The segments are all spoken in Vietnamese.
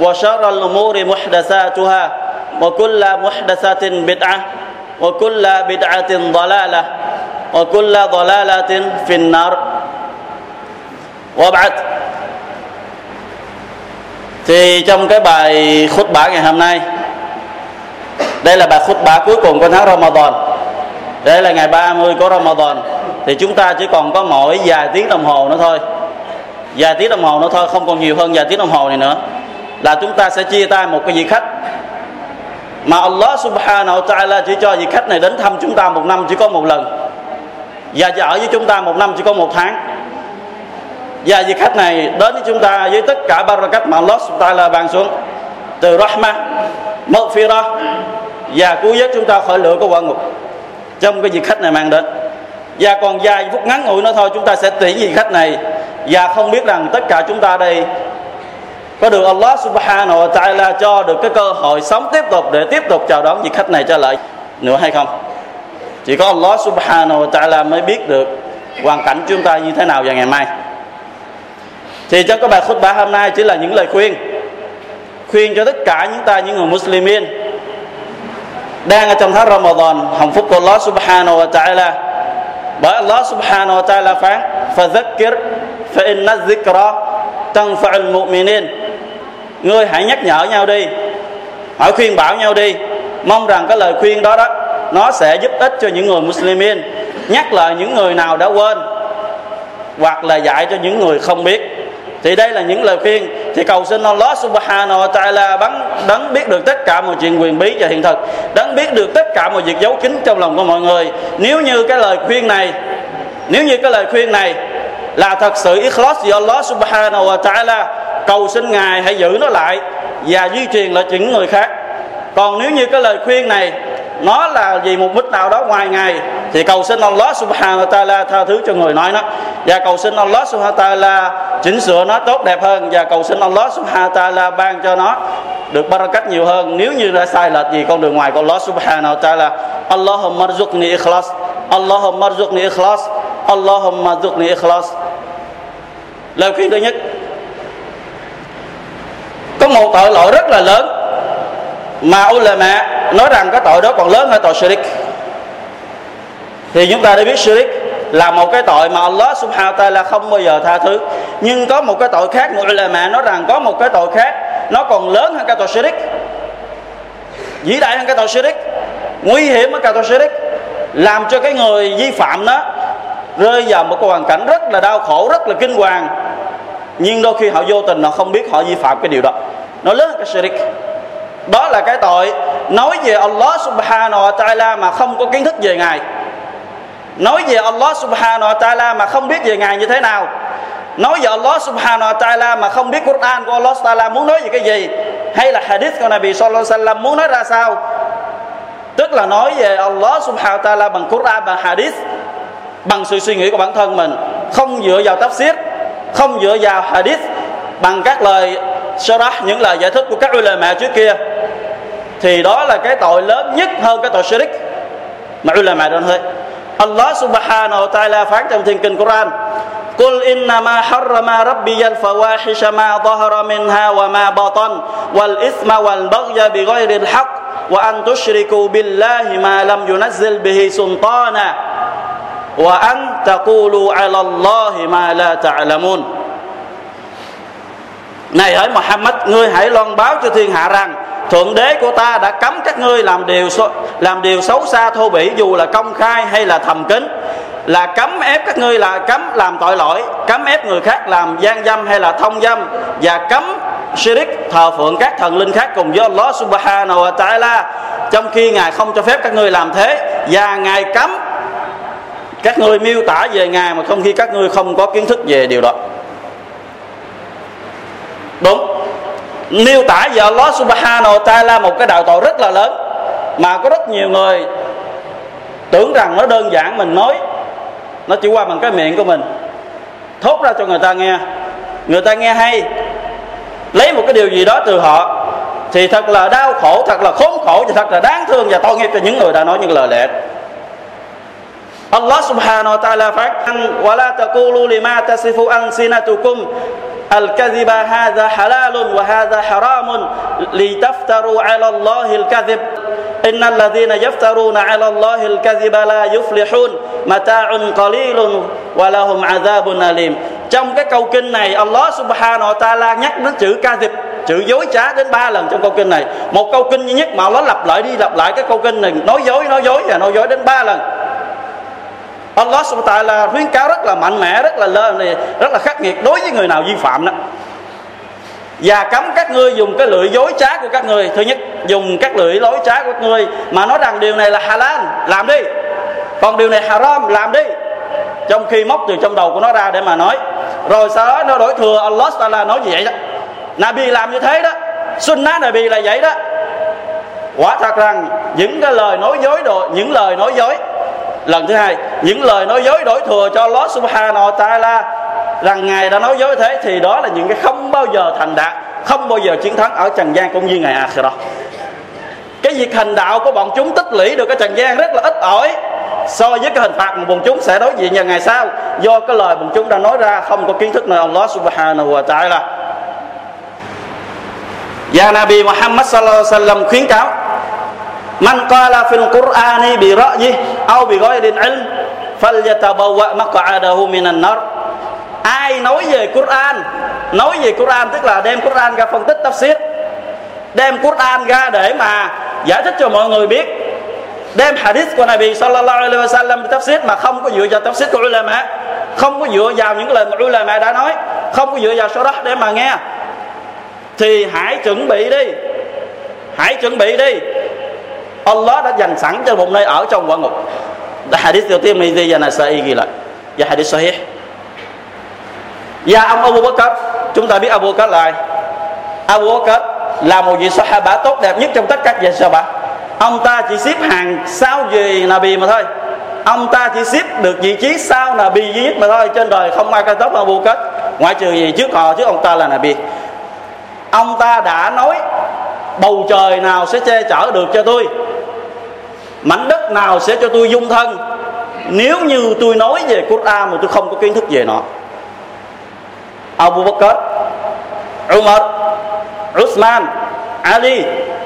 وشر الامور محدثاتها وكل محدثه بدعه وكل بدعه ضلاله وكل ضلاله في النار وبعد thì trong cái bài khúc bả ngày hôm nay đây là bài khúc bả cuối cùng của tháng Ramadan đây là ngày 30 của Ramadan thì chúng ta chỉ còn có mỗi vài tiếng đồng hồ nữa thôi vài tiếng đồng hồ nữa thôi không còn nhiều hơn vài tiếng đồng hồ này nữa là chúng ta sẽ chia tay một cái vị khách. Mà Allah subhanahu wa ta'ala chỉ cho vị khách này đến thăm chúng ta một năm chỉ có một lần. Và ở với chúng ta một năm chỉ có một tháng. Và vị khách này đến với chúng ta với tất cả barakat mà Allah subhanahu wa ta'ala ban xuống. Từ rahmah, maghfirah và cứu vớt chúng ta khỏi lửa của quả ngục. Trong cái vị khách này mang đến. Và còn vài phút ngắn ngủi nữa thôi chúng ta sẽ tuyển vị khách này. Và không biết rằng tất cả chúng ta đây có được Allah subhanahu wa ta'ala cho được cái cơ hội sống tiếp tục để tiếp tục chào đón vị khách này trở lại nữa hay không chỉ có Allah subhanahu wa ta'ala mới biết được hoàn cảnh chúng ta như thế nào vào ngày mai thì trong cái bài khutbah hôm nay chỉ là những lời khuyên khuyên cho tất cả những ta những người Muslimin đang ở trong tháng Ramadan hồng phúc của Allah subhanahu wa ta'ala bởi Allah subhanahu wa ta'ala phán فذكر فإن الذكرى تنفع المؤمنين ngươi hãy nhắc nhở nhau đi. Hãy khuyên bảo nhau đi. Mong rằng cái lời khuyên đó đó, nó sẽ giúp ích cho những người Muslimin nhắc lại những người nào đã quên, hoặc là dạy cho những người không biết. Thì đây là những lời khuyên. Thì cầu xin Allah subhanahu wa ta'ala bắn, đấng biết được tất cả mọi chuyện quyền bí và hiện thực. Đấng biết được tất cả mọi việc giấu kín trong lòng của mọi người. Nếu như cái lời khuyên này, nếu như cái lời khuyên này là thật sự ikhlas do Allah subhanahu wa ta'ala cầu xin ngài hãy giữ nó lại và duy truyền lại những người khác. Còn nếu như cái lời khuyên này nó là vì mục đích nào đó ngoài ngài, thì cầu xin Allah subhanahu wa ta'ala tha thứ cho người nói nó. Và cầu xin Allah subhanahu wa ta'ala chỉnh sửa nó tốt đẹp hơn và cầu xin Allah subhanahu wa ta'ala ban cho nó được barakat nhiều hơn. Nếu như đã sai lệch gì con đường ngoài của Allah subhanahu wa ta'ala, Allahumma rzuqni ikhlas, Allahumma rzuqni ikhlas, Allahumma rzuqni ikhlas. Lời khuyên thứ nhất có một tội lỗi rất là lớn mà ulama nói rằng cái tội đó còn lớn hơn tội shirik thì chúng ta đã biết shirik là một cái tội mà Allah subhanahu wa ta'ala không bao giờ tha thứ. Nhưng có một cái tội khác mà ulama nói rằng có một cái tội khác, nó còn lớn hơn cái tội shirik vĩ đại hơn cái tội shirik nguy hiểm hơn cái tội shirik làm cho cái người vi phạm đó rơi vào một cái hoàn cảnh rất là đau khổ, rất là kinh hoàng nhưng đôi khi họ vô tình họ không biết họ vi phạm cái điều đó. Nó lớn hơn cái shirik đó là cái tội nói về Allah subhanahu wa ta'ala mà không có kiến thức về Ngài. Nói về Allah subhanahu wa ta'ala mà không biết về Ngài như thế nào. Nói về Allah subhanahu wa ta'ala mà không biết Quran của Allah ta'ala muốn nói về cái gì? Hay là hadith của Nabi sallallahu alaihi wasallam muốn nói ra sao? Tức là nói về Allah subhanahu wa ta'ala bằng Quran, bằng hadith, bằng sự suy nghĩ của bản thân mình, không dựa vào tafsir không dựa vào hadith bằng các lời sharah những lời giải thích của các ulama trước kia thì đó là cái tội lớn nhất hơn cái tội shirk mà ulama đã nói Allah subhanahu wa ta'ala phán trong thiên kinh Quran قل إنما حرم ربي الفواحش ما ظهر منها وما بطن والإثم والبغي بغير الحق وأن تشركوا بالله ما لم ينزل به سلطانا wa an taqulu ala Allahi ma la ta'lamun. Này hỡi Muhammad, ngươi hãy loan báo cho thiên hạ rằng, thượng đế của ta đã cấm các ngươi làm điều làm điều xấu xa thô bỉ, dù là công khai hay là thầm kín. Là cấm ép các ngươi là cấm làm tội lỗi, cấm ép người khác làm gian dâm hay là thông dâm, và cấm shirik thờ phượng các thần linh khác cùng với Allah subhanahu wa ta'ala. Trong khi ngài không cho phép các ngươi làm thế, và ngài cấm các ngươi miêu tả về ngài mà không khi các ngươi không có kiến thức về điều đó. Đúng. Miêu tả về Allah subhanahu wa ta'ala một cái đạo tội rất là lớn, mà có rất nhiều người tưởng rằng nó đơn giản mình nói, nó chỉ qua bằng cái miệng của mình. Thốt ra cho người ta nghe. Người ta nghe hay. Lấy một cái điều gì đó từ họ thì thật là đau khổ, thật là khốn khổ, và thật là đáng thương và tội nghiệp cho những người đã nói những lời lẽ. Allah subhanahu wa ta'ala phát ولا تقولوا لما تصف ألسنتكم الكذب هذا حلال وهذا حرام لتفتروا على الله الكذب إن الذين يفترون على الله الكذب لا يفلحون متاع قليل ولهم عذاب أليم trong cái câu kinh này Allah subhanahu wa ta'ala nhắc đến chữ ca dịp chữ dối trá đến ba lần trong câu kinh này một câu kinh duy nhất mà Allah lặp lại đi lặp lại cái câu kinh này nói dối nói dối và nói dối đến ba lần Allah subhanahu wa ta'ala khuyến cáo rất là mạnh mẽ, rất là lớn rất là khắc nghiệt đối với người nào vi phạm đó. Và cấm các ngươi dùng cái lưỡi dối trá của các ngươi. Thứ nhất, dùng các lưỡi lối trá của các ngươi mà nói rằng điều này là halal, làm đi. Còn điều này haram, làm đi. Trong khi móc từ trong đầu của nó ra để mà nói. Rồi sau đó nó đổi thừa, Allah Taala nói như vậy đó. Nabi làm như thế đó. Sunnah Nabi là vậy đó. Quả thật rằng, những cái lời nói dối đồ, những lời nói dối lần thứ hai, những lời nói dối đổi thừa cho Allah Subhanahu wa Taala, rằng ngài đã nói dối thế thì đó là những cái không bao giờ thành đạt, không bao giờ chiến thắng ở trần gian cũng như ngày akhirah. Cái việc hành đạo của bọn chúng tích lũy được cái trần gian rất là ít ỏi so với cái hình phạt mà bọn chúng sẽ đối diện vào ngày sau. Do cái lời bọn chúng đã nói ra không có kiến thức nơi Allah subhanahu wa ta'ala. Và Nabi Muhammad sallallahu alaihi wasallam khuyến cáo Man qala fil Qur'ani bi ra'yi aw bi ghairi ilm, falyatabawwa maq'adahu minan nar. Ai nói về Quran, nói về Quran tức là đem Quran ra phân tích tafsir. Đem Quran ra để mà giải thích cho mọi người biết. Đem hadith của Nabi sallallahu alaihi wasallam tafsir mà không có dựa vào tafsir của ulama, không có dựa vào những lời mà ulama đã nói, không có dựa vào số đó để mà nghe. Thì hãy chuẩn bị đi, hãy chuẩn bị đi. Allah đã dành sẵn cho một nơi ở trong quả ngục. Hadith đầu tiên Mizzi và Nasai ghi lại, và hadith sahih. Và ông Abu Bakr, chúng ta biết Abu Bakr là ai? Abu Bakr là một vị sahaba tốt đẹp nhất trong tất cả vị sahaba. Ông ta chỉ xếp hàng sau vị Nabi mà thôi. Ông ta chỉ xếp được vị trí sau Nabi duy nhất mà thôi, trên đời không ai cao tốt hơn Abu Bakr, ngoại trừ gì trước họ trước ông ta là Nabi. Ông ta đã nói, bầu trời nào sẽ che chở được cho tôi? Mảnh đất nào sẽ cho tôi dung thân? Nếu như tôi nói về Quran mà tôi không có kiến thức về nó. Abu Bakr, Umar Uthman Ali,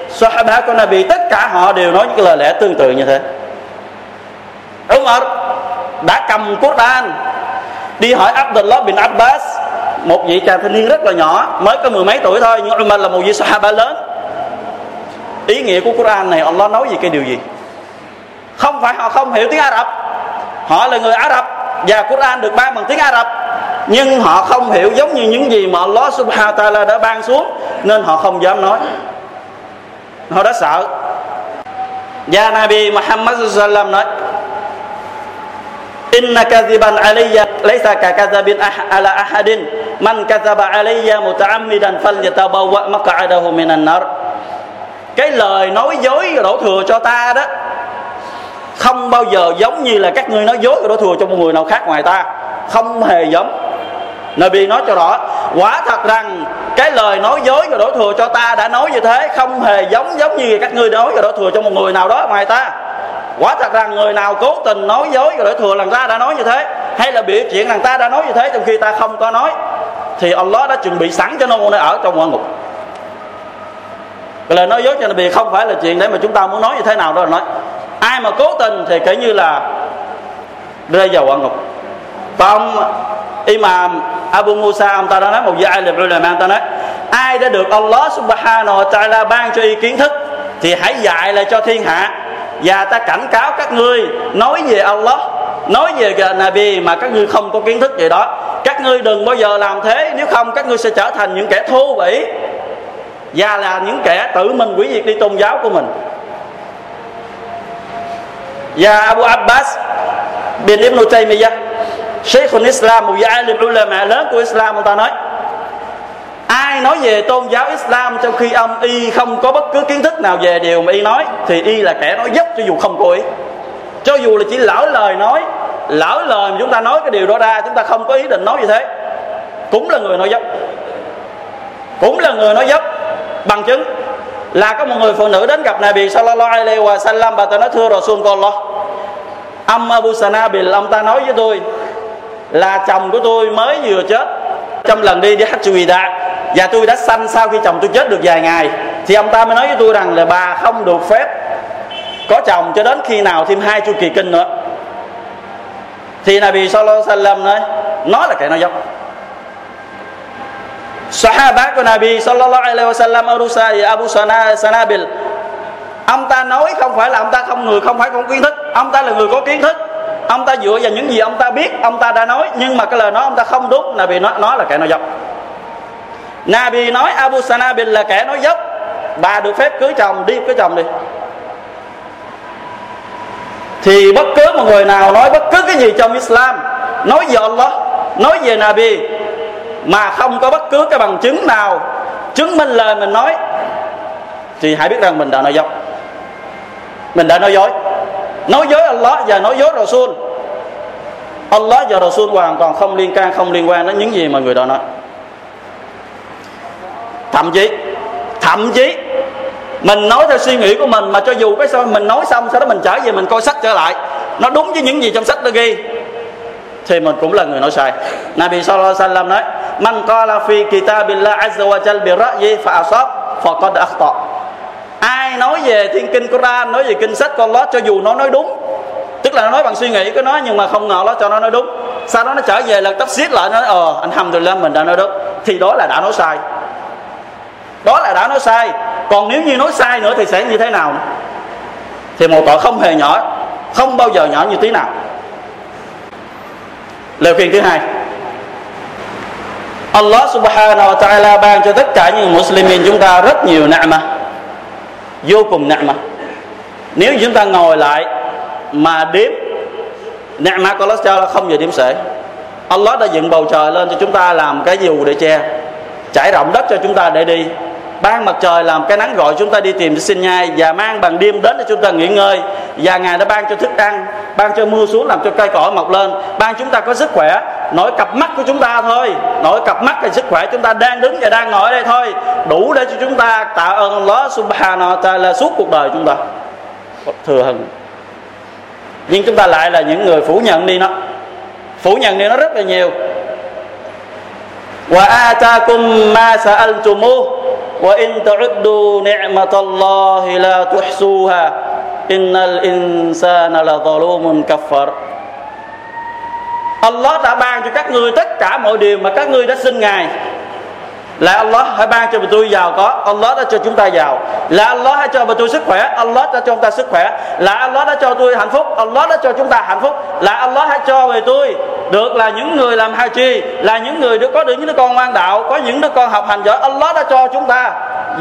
Sahaba của Nabi, tất cả họ đều nói những lời lẽ tương tự như thế. Umar đã cầm Quran đi hỏi Abdullah bin Abbas, một vị chàng thanh niên rất là nhỏ, mới có mười mấy tuổi thôi, nhưng Umar là một vị Sahaba lớn. Ý nghĩa của Quran này, Allah nói gì cái điều gì? Không phải họ không hiểu tiếng Ả Rập họ là người Ả Rập và Quran được ban bằng tiếng Ả Rập nhưng họ không hiểu giống như những gì mà Allah Subhanahu Taala đã ban xuống, nên họ không dám nói. Họ đã sợ. Và Nabi Muhammad sallam nói, Inna kadhiban alayya laysa ka kadhabin ah-, ala ahadin. Man kadhaba alayya muta'ammidan falyatabawwa maq'adahu minan nar. Cái lời nói dối đổ thừa cho ta đó không bao giờ giống như là các ngươi nói dối rồi đổ thừa cho một người nào khác ngoài ta. Không hề giống. Nabi nói cho rõ, quả thật rằng cái lời nói dối và đổ thừa cho ta đã nói như thế, không hề giống giống như các ngươi nói và đổ thừa cho một người nào đó ngoài ta. Quả thật rằng người nào cố tình nói dối và đổ thừa lần ta đã nói như thế, hay là biểu chuyện rằng ta đã nói như thế trong khi ta không có nói, thì Allah đã chuẩn bị sẵn cho nó ở trong ngoại ngục. Lời nói dối cho Nabi không phải là chuyện để mà chúng ta muốn nói như thế nào đó là nói ai mà cố tình thì kể như là rơi vào quả ngục. Và ông Imam Abu Musa, ông ta đã nói một vài ai là ông ta nói, ai đã được Allah subhanahu wa ta'ala ban cho ý kiến thức thì hãy dạy lại cho thiên hạ và ta cảnh cáo các ngươi nói về Allah, nói về Nabi mà các ngươi không có kiến thức gì đó. Các ngươi đừng bao giờ làm thế, nếu không các ngươi sẽ trở thành những kẻ thô bỉ và là những kẻ tự mình quỷ diệt đi tôn giáo của mình và Abu Abbas bin Ibn Taymiyyah Sheikhul Islam một vị alim ulama, lớn của Islam ông ta nói, ai nói về tôn giáo Islam trong khi ông y không có bất cứ kiến thức nào về điều mà y nói, thì y là kẻ nói dốc cho dù không có ý. Cho dù là chỉ lỡ lời nói, lỡ lời mà chúng ta nói cái điều đó ra, chúng ta không có ý định nói như thế. Cũng là người nói dốc. Cũng là người nói dốc bằng chứng là có một người phụ nữ đến gặp Nabi sallallahu alaihi wa sallam và ta nói, thưa Rasul con Allah Âm Abu Sanabil, ông ta nói với tôi là chồng của tôi mới vừa chết trong lần đi đi Hajj Wida và tôi đã sanh sau khi chồng tôi chết được vài ngày. Thì ông ta mới nói với tôi rằng là bà không được phép có chồng cho đến khi nào thêm hai chu kỳ kinh nữa. Thì Nabi Sallallahu Alaihi Wasallam nói nói là kẻ nói giống Sahaba của Nabi Sallallahu Alaihi Wasallam Abu Sana, Sanabil. Ông ta nói không phải là ông ta không người không phải không kiến thức. Ông ta là người có kiến thức. Ông ta dựa vào những gì ông ta biết ông ta đã nói. Nhưng mà cái lời nói ông ta không đúng. Nabi nói nó là kẻ nói dốc. Nabi nói Abu Sanabil là kẻ nói dốc. Bà được phép cưới chồng đi cưới chồng đi. Thì bất cứ một người nào nói bất cứ cái gì trong Islam nói về Allah nói về Nabi mà không có bất cứ cái bằng chứng nào chứng minh lời mình nói, thì hãy biết rằng mình đã nói dối. Mình đã nói dối. Nói dối Allah và nói dối Rasul. Allah và Rasul hoàn toàn không liên can, không liên quan đến những gì mà người đó nói. Thậm chí thậm chí, mình nói theo suy nghĩ của mình mà cho dù cái sao mình nói xong, sau đó mình trở về mình coi sách trở lại, nó đúng với những gì trong sách nó ghi, thì mình cũng là người nói sai. Nabi sallallahu alaihi wasallam nói man qala fi kitabillah azza wa jal bi ra'yi fa asab, faqad akhta. Ai nói về thiên kinh Quran, nói về kinh sách, con Allah cho dù nó nói đúng. Tức là nó nói bằng suy nghĩ của nó nhưng mà không ngờ nó cho nó nói đúng. Sau đó nó trở về là tấp xiết lại, nó nói ờ anh alhamdulillah, mình đã nói đúng. Thì đó là đã nói sai. Đó là đã nói sai. Còn nếu như nói sai nữa thì sẽ như thế nào? Thì một tội không hề nhỏ, không bao giờ nhỏ như tí nào. Lời khuyên thứ hai. Allah subhanahu wa ta'ala ban cho tất cả những muslimin chúng ta rất nhiều na'ma vô cùng na'ma nếu chúng ta ngồi lại mà đếm na'ma của Allah cho không giờ đếm sể Allah đã dựng bầu trời lên cho chúng ta làm cái dù để che? Trải rộng đất cho chúng ta để đi. Ban mặt trời làm cái nắng gọi chúng ta đi tìm sinh nhai và mang bằng đêm đến để chúng ta nghỉ ngơi. Và ngài đã ban cho thức ăn, ban cho mưa xuống làm cho cây cỏ mọc lên. Ban chúng ta có sức khỏe nỗi cặp mắt của chúng ta thôi. Nỗi cặp mắt là sức khỏe chúng ta đang đứng và đang ngồi ở đây thôi. Đủ để cho chúng ta tạ ơn Allah subhanahu wa ta'ala suốt cuộc đời chúng ta. Thừa hừng nhưng chúng ta lại là những người phủ nhận đi nó. Phủ nhận đi nó rất là nhiều. Wa atakum ma sa'altumuh wa in ta'uddu ni'matallahi la tuhsuha. Innal insana la zalumun kaffar. Allah đã ban cho các ngươi tất cả mọi điều mà các ngươi đã xin Ngài. Là Allah hãy ban cho tôi giàu có Allah đã cho chúng ta giàu. Là Allah hãy cho tôi sức khỏe Allah đã cho chúng ta sức khỏe. Là Allah đã cho tôi hạnh phúc Allah đã cho chúng ta hạnh phúc. Là Allah hãy cho về tôi được là những người làm hai chi, là những người được có được những đứa con ngoan đạo có những đứa con học hành giỏi. Allah đã cho chúng ta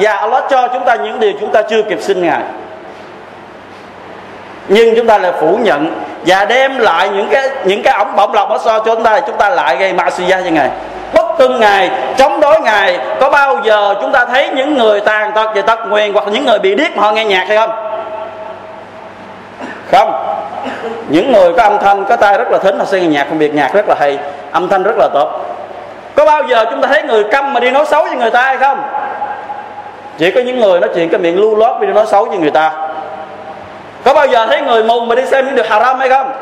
và Allah cho chúng ta những điều chúng ta chưa kịp xin ngài nhưng chúng ta lại phủ nhận và đem lại những cái những cái ổng bổng lọc ở so cho chúng ta chúng ta lại gây ma suy cho ngài. Bất tuân ngài, chống đối ngài, có bao giờ chúng ta thấy những người tàn tật về tật nguyền hoặc những người bị điếc mà họ nghe nhạc hay không? Không. Những người có âm thanh, có tai rất là thính, họ sẽ nghe nhạc, không biết nhạc rất là hay, âm thanh rất là tốt. Có bao giờ chúng ta thấy người câm mà đi nói xấu với người ta hay không? Chỉ có những người nói chuyện cái miệng lưu lót đi nói xấu với người ta có bao giờ thấy người mù mà đi xem những điều haram hay không?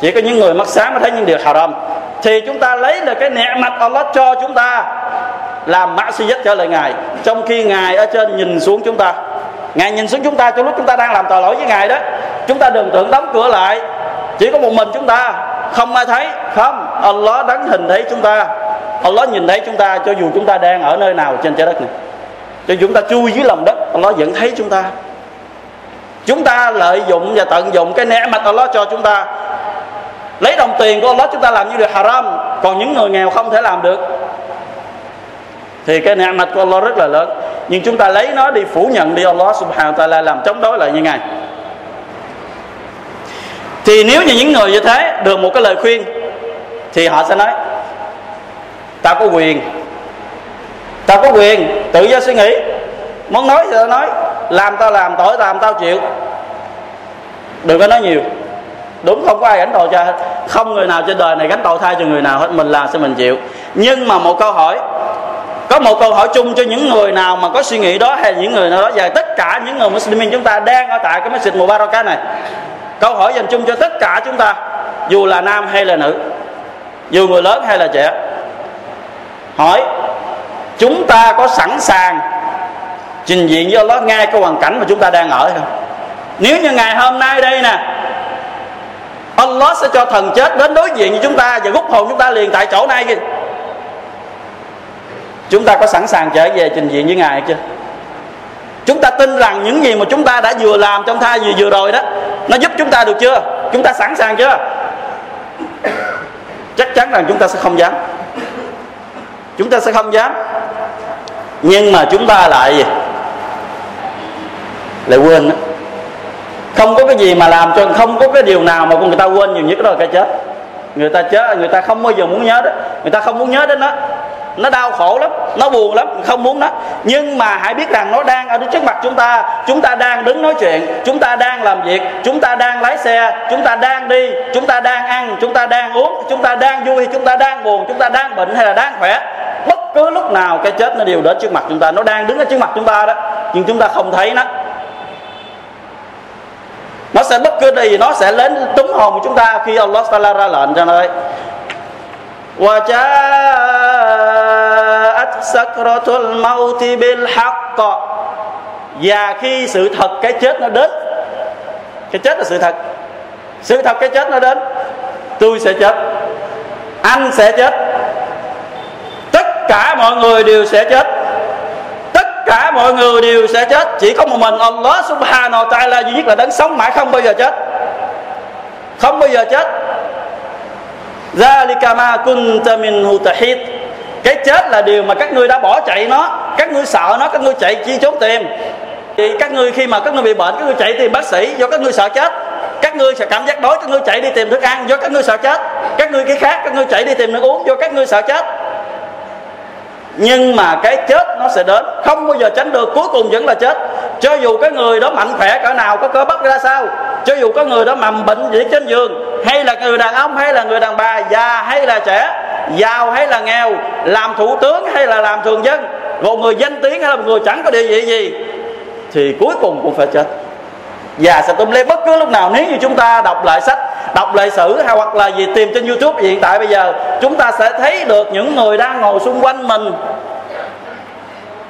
Chỉ có những người mắt sáng mới thấy những điều haram. Thì chúng ta lấy được cái nẹ mặt Allah cho chúng ta làm mã si trở lại ngài. Trong khi ngài ở trên nhìn xuống chúng ta. Ngài nhìn xuống chúng ta trong lúc chúng ta đang làm tội lỗi với ngài đó. Chúng ta đừng tưởng đóng cửa lại. Chỉ có một mình chúng ta. Không ai thấy. Không. Allah đánh hình thấy chúng ta. Allah nhìn thấy chúng ta cho dù chúng ta đang ở nơi nào trên trái đất này. Cho chúng ta chui dưới lòng đất, Allah vẫn thấy chúng ta chúng ta lợi dụng và tận dụng cái nẻ mặt Allah cho chúng ta. Lấy đồng tiền của Allah chúng ta làm như điều haram, còn những người nghèo không thể làm được. Thì cái nẻ mặt của Allah rất là lớn. Nhưng chúng ta lấy nó đi phủ nhận đi Allah subhanahu wa ta'ala làm, chống đối lại như ngài thì nếu như những người như thế được một cái lời khuyên, thì họ sẽ nói, ta có quyền, ta có quyền tự do suy nghĩ. Muốn nói thì ta nói làm tao làm tội làm tao chịu. Đừng có nói nhiều. Đúng không có ai gánh tội cho không người nào trên đời này gánh tội thay cho người nào hết, mình làm sẽ mình chịu. Nhưng mà một câu hỏi, có một câu hỏi chung cho những người nào mà có suy nghĩ đó hay những người nào đó, và tất cả những người Muslimin chúng ta đang ở tại cái masjid Mubarakah này. Câu hỏi dành chung cho tất cả chúng ta, dù là nam hay là nữ, dù người lớn hay là trẻ. Hỏi, chúng ta có sẵn sàng trình diện với Allah ngay cái hoàn cảnh mà chúng ta đang ở không nếu như ngày hôm nay đây nè, Allah sẽ cho thần chết đến đối diện với chúng ta và rút hồn chúng ta liền tại chỗ này kìa. Chúng ta có sẵn sàng trở về trình diện với ngài chưa? Chúng ta tin rằng những gì mà chúng ta đã vừa làm trong thai gì vừa rồi đó, nó giúp chúng ta được chưa? Chúng ta sẵn sàng chưa? Chắc chắn rằng chúng ta sẽ không dám. Chúng ta sẽ không dám. Nhưng mà chúng ta lại gì lại quên đó. không có cái gì mà làm cho không có cái điều nào mà con người ta quên nhiều nhất đó là cái chết người ta chết người ta không bao giờ muốn nhớ đó người ta không muốn nhớ đến nó nó đau khổ lắm nó buồn lắm không muốn nó nhưng mà hãy biết rằng nó đang ở trước mặt chúng ta chúng ta đang đứng nói chuyện chúng ta đang làm việc chúng ta đang lái xe chúng ta đang đi chúng ta đang ăn chúng ta đang uống chúng ta đang vui chúng ta đang buồn chúng ta đang bệnh hay là đang khỏe bất cứ lúc nào cái chết nó đều đến trước mặt chúng ta nó đang đứng ở trước mặt chúng ta đó nhưng chúng ta không thấy nó nó sẽ bất cứ gì, nó sẽ đến túm hồn chúng ta khi Allah Taala ra lệnh cho nơi wa ja'at sakratul maut bil haqq. Và khi sự thật cái chết nó đến, cái chết là sự thật. Sự thật cái chết nó đến, tôi sẽ chết, anh sẽ chết, tất cả mọi người đều sẽ chết cả mọi người đều sẽ chết chỉ có một mình Allah subhanahu wa ta'ala duy nhất là đấng sống mãi không bao giờ chết không bao giờ chết ذَلِكَ مَا كُنْتَ مِنْهُ tahid Cái chết là điều mà các ngươi đã bỏ chạy nó Các ngươi sợ nó, các ngươi chạy chi trốn tìm thì các ngươi khi mà các ngươi bị bệnh các ngươi chạy tìm bác sĩ do các ngươi sợ chết các ngươi sẽ cảm giác đói các ngươi chạy đi tìm thức ăn do các ngươi sợ chết các ngươi cái khác các ngươi chạy đi tìm nước uống do các ngươi sợ chết nhưng mà cái chết nó sẽ đến. Không bao giờ tránh được, cuối cùng vẫn là chết. Cho dù cái người đó mạnh khỏe cỡ nào, có cơ bắp ra sao, cho dù có người đó mầm bệnh gì trên giường, hay là người đàn ông, hay là người đàn bà già, hay là trẻ, giàu hay là nghèo, làm thủ tướng hay là làm thường dân, một người danh tiếng hay là một người chẳng có địa vị gì, thì cuối cùng cũng phải chết. Già sẽ tung lê bất cứ lúc nào, nếu như chúng ta đọc lại sách đọc lịch sử hay hoặc là gì, tìm trên youtube hiện tại bây giờ, chúng ta sẽ thấy được những người đang ngồi xung quanh mình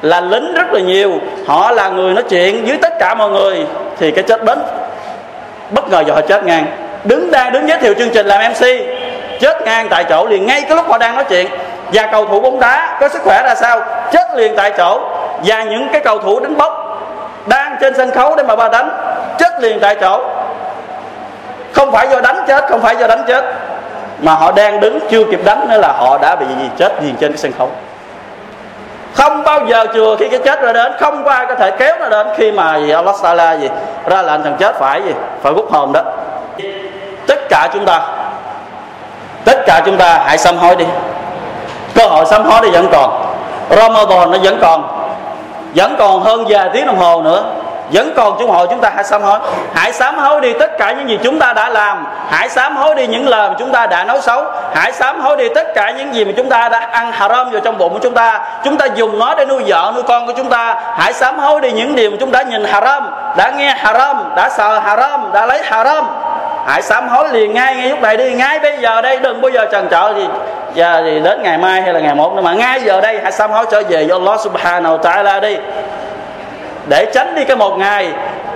là lính rất là nhiều. Họ là người nói chuyện với tất cả mọi người, thì cái chết đến bất ngờ giờ họ chết ngang. Đứng đang đứng giới thiệu chương trình làm mc chết ngang tại chỗ liền ngay cái lúc họ đang nói chuyện. Và cầu thủ bóng đá, có sức khỏe ra sao? Chết liền tại chỗ. Và những cái cầu thủ đánh bóng đang trên sân khấu để mà ba đánh, chết liền tại chỗ không phải do đánh chết, không phải do đánh chết. Mà họ đang đứng chưa kịp đánh nữa là họ đã bị gì chết gì trên cái sân khấu. Không bao giờ chừa khi cái chết ra đến, không có ai có thể kéo nó đến khi mà gì, Allah gì, ra lệnh thằng chết phải gì, phải rút hồn đó. Tất cả chúng ta, tất cả chúng ta hãy sám hối đi. Cơ hội sám hối thì vẫn còn, Ramadan nó vẫn còn vẫn còn hơn vài tiếng đồng hồ nữa vẫn còn chung hội chúng ta hãy sám hối. Hãy sám hối đi tất cả những gì chúng ta đã làm. Hãy sám hối đi những lời mà chúng ta đã nói xấu. Hãy sám hối đi tất cả những gì mà chúng ta đã ăn haram vào trong bụng của chúng ta. Chúng ta dùng nó để nuôi vợ, nuôi con của chúng ta. Hãy sám hối đi những điều mà chúng ta nhìn haram, đã nghe haram, đã sợ haram, đã lấy haram. Hãy sám hối liền ngay ngay lúc này đi. Ngay bây giờ đây, đừng bao giờ trần trở gì giờ thì đến ngày mai hay là ngày một nữa, mà ngay giờ đây hãy sám hối trở về với Allah subhanahu wa ta'ala đi để tránh đi cái một ngày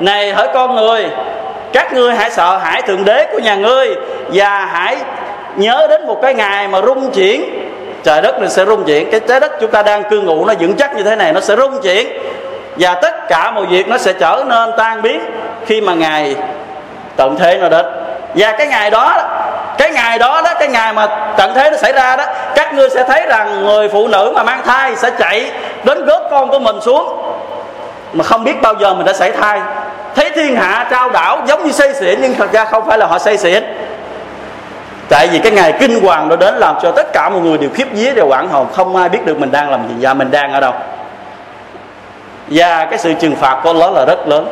Này, hỡi con người, các ngươi hãy sợ hãi thượng đế của nhà ngươi và hãy nhớ đến một cái ngày mà rung chuyển. Trời đất này sẽ rung chuyển. Cái trái đất chúng ta đang cư ngụ nó vững chắc như thế này, nó sẽ rung chuyển. Và tất cả mọi việc nó sẽ trở nên tan biến khi mà ngày tận thế nó đến. Và cái ngày đó, cái ngày đó đó, cái ngày mà tận thế nó xảy ra đó, các ngươi sẽ thấy rằng người phụ nữ mà mang thai sẽ chạy đến gót con của mình xuống mà không biết bao giờ mình đã xảy thai. Thấy thiên hạ trao đảo giống như say xỉn, nhưng thật ra không phải là họ say xỉn. Tại vì cái ngày kinh hoàng đó đến làm cho tất cả mọi người đều khiếp vía, đều quảng hồn, không ai biết được mình đang làm gì, và mình đang ở đâu. Và cái sự trừng phạt của nó là rất lớn.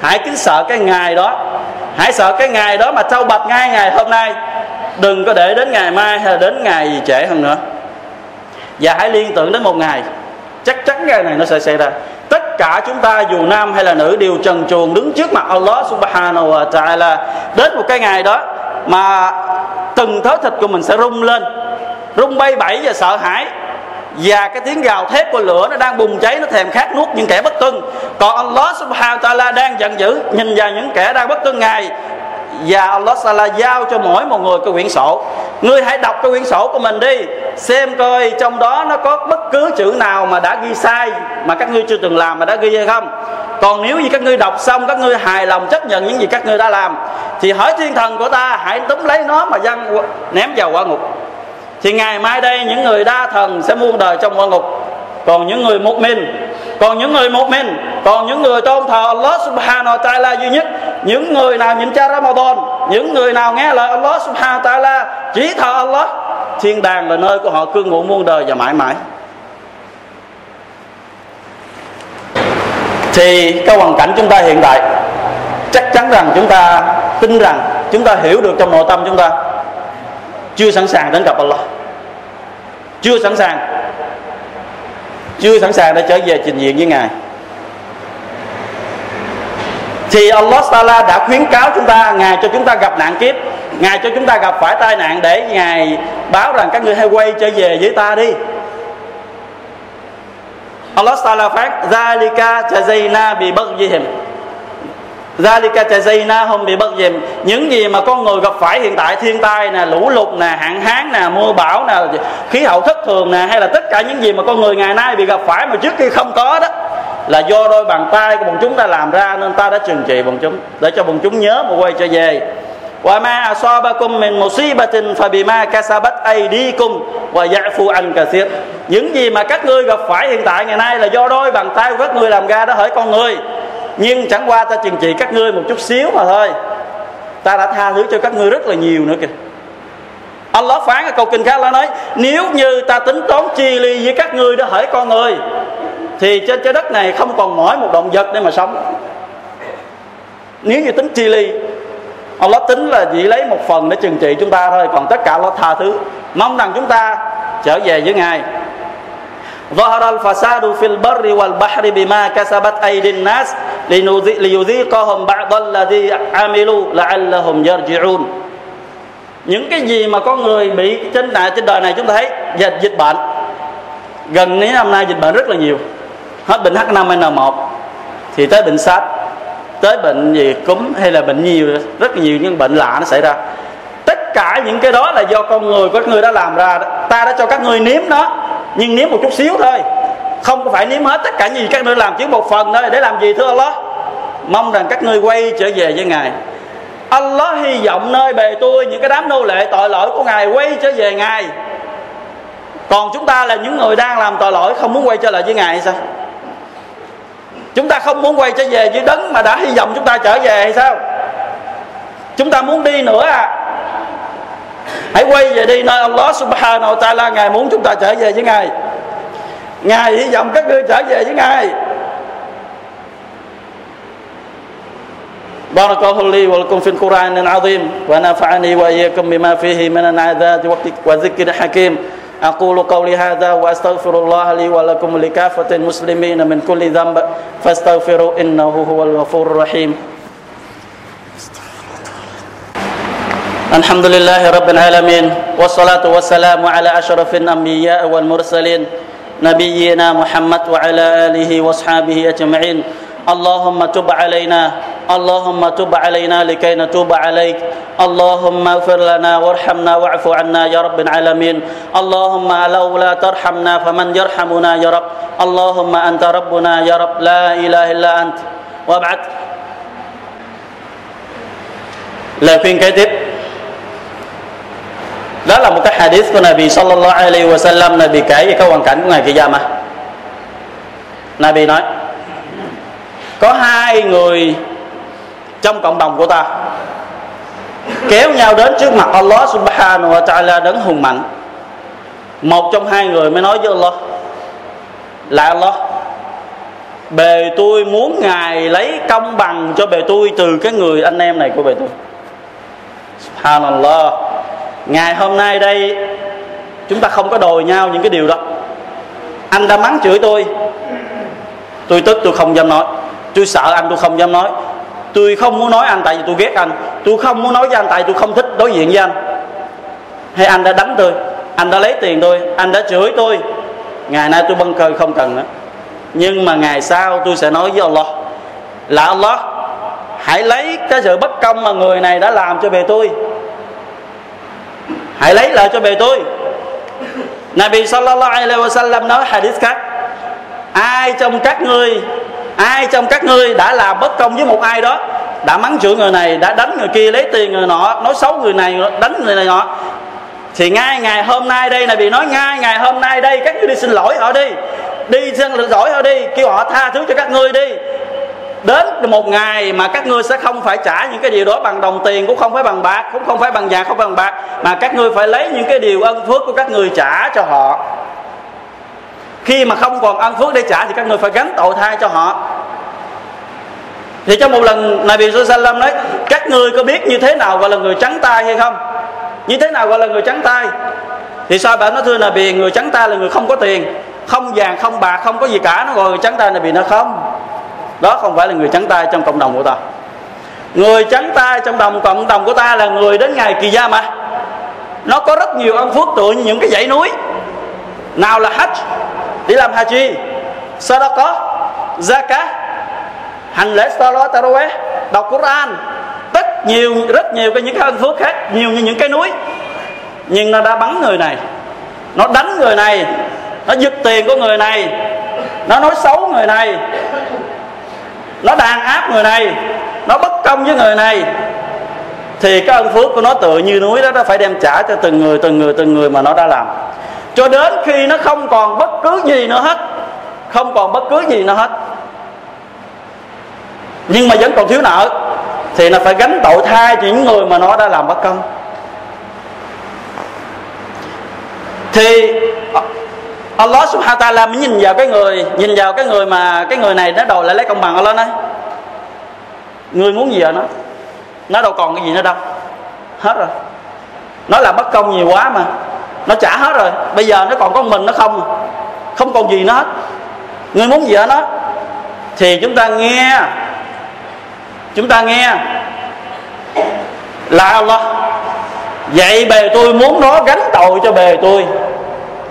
Hãy kính sợ cái ngày đó. Hãy sợ cái ngày đó mà trâu bạch ngay ngày hôm nay. Đừng có để đến ngày mai hay là đến ngày gì trễ hơn nữa. Và hãy liên tưởng đến một ngày. Chắc chắn ngày này nó sẽ xảy ra tất cả chúng ta dù nam hay là nữ đều trần truồng đứng trước mặt Allah subhanahu wa ta'ala. Đến một cái ngày đó mà từng thớ thịt của mình sẽ rung lên. Rung bay bảy và sợ hãi. Và cái tiếng gào thét của lửa nó đang bùng cháy, nó thèm khát nuốt những kẻ bất tuân. Còn Allah subhanahu wa ta'ala đang giận dữ, nhìn vào những kẻ đang bất tuân ngài và Allah Sala giao cho mỗi một người cái quyển sổ. Ngươi hãy đọc cái quyển sổ của mình đi, xem coi trong đó nó có bất cứ chữ nào mà đã ghi sai, mà các ngươi chưa từng làm mà đã ghi hay không. Còn nếu như các ngươi đọc xong, các ngươi hài lòng chấp nhận những gì các ngươi đã làm, thì hỏi thiên thần của ta, hãy túm lấy nó mà dăng ném vào quả ngục. Thì ngày mai đây, những người đa thần sẽ muôn đời trong quả ngục. Còn những người một mình còn những người một mình còn những người tôn thờ Allah subhanahu wa ta'ala duy nhất, những người nào nhịn cha Ramadan, những người nào nghe lời Allah subhanahu wa ta'ala, chỉ thờ Allah, thiên đàng là nơi của họ cư ngụ muôn đời và mãi mãi. Thì cái hoàn cảnh chúng ta hiện tại, chắc chắn rằng chúng ta tin rằng chúng ta hiểu được trong nội tâm chúng ta, chưa sẵn sàng đến gặp Allah. Chưa sẵn sàng chưa sẵn sàng để trở về trình diện với ngài. Thì Allah Taala đã khuyến cáo chúng ta, ngài cho chúng ta gặp nạn kiếp, ngài cho chúng ta gặp phải tai nạn để ngài báo rằng các ngươi hãy quay trở về với ta đi. Allah Taala phát, Zalika jazayna bi baghihim. Zalika jazaynahum bất dìm những gì mà con người gặp phải hiện tại, thiên tai nè, lũ lụt nè, hạn hán nè, mưa bão nè, khí hậu thất thường nè, hay là tất cả những gì mà con người ngày nay bị gặp phải mà trước kia không có đó, là do đôi bàn tay của bọn chúng ta làm ra nên ta đã trừng trị bọn chúng, để cho bọn chúng nhớ mà quay trở về. Wa ma asabakum min musibatin fabima kasabat aydikum wa ya'fu an kathir. Những gì mà các ngươi gặp phải hiện tại ngày nay là do đôi bàn tay của các ngươi làm ra đó hỡi con người nhưng chẳng qua ta chừng trị các ngươi một chút xíu mà thôi. Ta đã tha thứ cho các ngươi rất là nhiều nữa kìa. Allah phán ở câu kinh khác là nói, nếu như ta tính toán chi ly với các ngươi đó hỡi con người, thì trên trái đất này không còn mỗi một động vật để mà sống. Nếu như tính chi ly, Allah tính là chỉ lấy một phần để trừng trị chúng ta thôi, còn tất cả Allah tha thứ. Mong rằng chúng ta trở về với ngài. ظهر الفساد في البر والبحر بما كسبت أيدي الناس ليذيقهم بعض الذي عملوا لعلهم يرجعون những cái gì mà con người bị trên đại trên đời này chúng ta thấy dịch dịch bệnh gần mấy năm nay dịch bệnh rất là nhiều hết bệnh H5N1 thì tới bệnh SARS tới bệnh gì cúm hay là bệnh nhiều rất là nhiều những bệnh lạ nó xảy ra tất cả những cái đó là do con người các người đã làm ra ta đã cho các người nếm nó nhưng nếm một chút xíu thôi. Không có phải nếm hết tất cả những gì các ngươi làm, chỉ một phần thôi. Để làm gì, thưa Allah? Mong rằng các ngươi quay trở về với ngài. Allah hy vọng nơi bề tôi những cái đám nô lệ tội lỗi của ngài quay trở về ngài. Còn chúng ta là những người đang làm tội lỗi, không muốn quay trở lại với ngài hay sao? Chúng ta không muốn quay trở về với đấng mà đã hy vọng chúng ta trở về hay sao? Chúng ta muốn đi nữa à hãy quay về đi nơi Allah subhanahu wa ta'ala ngài muốn chúng ta trở về với ngài ngài hy vọng các ngươi trở về với ngài بارك الله لي ولكم في القرآن العظيم ونفعني وإياكم بما فيه من العذاب وذكر حكيم أقول قولي هذا وأستغفر الله لي ولكم لكافة المسلمين من كل ذنب فاستغفروا إنه هو الغفور الرحيم الحمد لله رب العالمين والصلاة والسلام على أشرف الأنبياء والمرسلين نبينا محمد وعلى آله وأصحابه أجمعين اللهم تب علينا اللهم تب علينا لكي نتوب عليك اللهم اغفر لنا وارحمنا واعف عنا يا رب العالمين اللهم لولا ترحمنا فمن يرحمنا يا رب اللهم انت ربنا يا رب لا اله الا انت وابعد khuyên kế tiếp đó là một cái hadith của Nabi sallallahu alaihi wasallam. Nabi kể về cái hoàn cảnh của ngày Qiyamah Nabi nói, có hai người trong cộng đồng của ta kéo nhau đến trước mặt Allah subhanahu wa ta'ala đấng hùng mạnh. Một trong hai người mới nói với Allah là Allah, bề tôi muốn ngài lấy công bằng cho bề tôi từ cái người anh em này của bề tôi. Subhanallah ngày hôm nay đây, chúng ta không có đòi nhau những cái điều đó. Anh đã mắng chửi tôi. Tôi tức, tôi không dám nói. Tôi sợ anh, tôi không dám nói. Tôi không muốn nói anh, tại vì tôi ghét anh. Tôi không muốn nói với anh, tại tôi không thích đối diện với anh. Hay anh đã đánh tôi? Anh đã lấy tiền tôi? Anh đã chửi tôi? Ngày nay tôi bâng cơ, không cần nữa. Nhưng mà ngày sau tôi sẽ nói với Allah là, Allah, hãy lấy cái sự bất công mà người này đã làm cho về tôi hãy lấy lời cho bề tôi. Nabi sallallahu alaihi wasallam nói hadith khác. Ai trong các ngươi, ai trong các ngươi đã làm bất công với một ai đó, đã mắng chửi người này, đã đánh người kia, lấy tiền người nọ, nói xấu người này, đánh người này nọ, thì ngay ngày hôm nay đây này bị nói ngay ngày hôm nay đây, các ngươi đi xin lỗi họ đi. Đi xin lỗi họ đi, kêu họ tha thứ cho các ngươi đi đến một ngày mà các ngươi sẽ không phải trả những cái điều đó bằng đồng tiền, cũng không phải bằng bạc, cũng không phải bằng vàng, không phải bằng bạc, mà các ngươi phải lấy những cái điều ân phước của các ngươi trả cho họ. Khi mà không còn ân phước để trả thì các người phải gánh tội thay cho họ. Thì trong một lần này Nabi Sallam nói, các ngươi có biết như thế nào gọi là người trắng tay hay không? Như thế nào gọi là người trắng tay thì sao bạn nói thưa là vì người trắng tay là người không có tiền, không vàng, không bạc, không có gì cả. Nó gọi người trắng tay Nabi nó không đó không phải là người trắng tay trong cộng đồng của ta. Người trắng tay trong đồng, cộng đồng của ta là người đến ngày kỳ gia mà nó có rất nhiều ân phước tựa như những cái dãy núi. Nào là hajj, đi làm haji. Sadaqah zakat hành lễ salat taraweh đọc Quran. Tất nhiều, rất nhiều cái những cái ân phước khác, nhiều như những cái núi. Nhưng nó đã bắn người này. Nó đánh người này. Nó giật tiền của người này. Nó nói xấu người này nó đàn áp người này, nó bất công với người này. Thì cái ân phước của nó tựa như núi đó, nó phải đem trả cho từng người từng người từng người mà nó đã làm. Cho đến khi nó không còn bất cứ gì nữa hết, không còn bất cứ gì nữa hết. Nhưng mà vẫn còn thiếu nợ, thì nó phải gánh tội thay cho những người mà nó đã làm bất công. Thì Allah subhanahu wa ta'ala mới nhìn vào cái người, nhìn vào cái người mà cái người này nó đòi lại lấy công bằng. Allah nói người muốn gì ở nó? Nó đâu còn cái gì nữa đâu. Hết rồi. Nó làm bất công nhiều quá mà. Nó trả hết rồi. Bây giờ nó còn có mình nó không? Không còn gì nó hết. Người muốn gì ở nó? Thì chúng ta nghe. Chúng ta nghe. Là Allah. Vậy bề tôi muốn nó gánh tội cho bề tôi.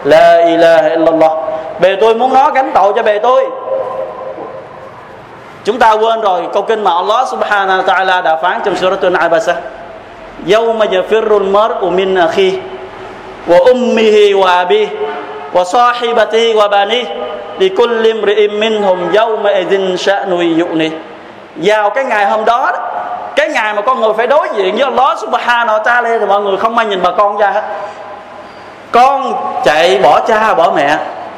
La ilaha illallah. Bề tôi muốn nó gánh tội cho bề tôi. Chúng ta quên rồi, câu kinh mà Allah subhanahu wa ta'ala đã phán trong surah Al-Abasa. Yawma yafirrul mar'u min akhi Wa ummihi wa abi Wa sahibatihi wa bani Li kulli mri'im minhum yawma idhin sha'nu yu'ni. Vào cái ngày hôm đó Cái ngày mà con người phải đối diện với Allah subhanahu wa ta'ala Thì mọi người không ai nhìn bà con ra hết con chạy bỏ cha, bỏ mẹ,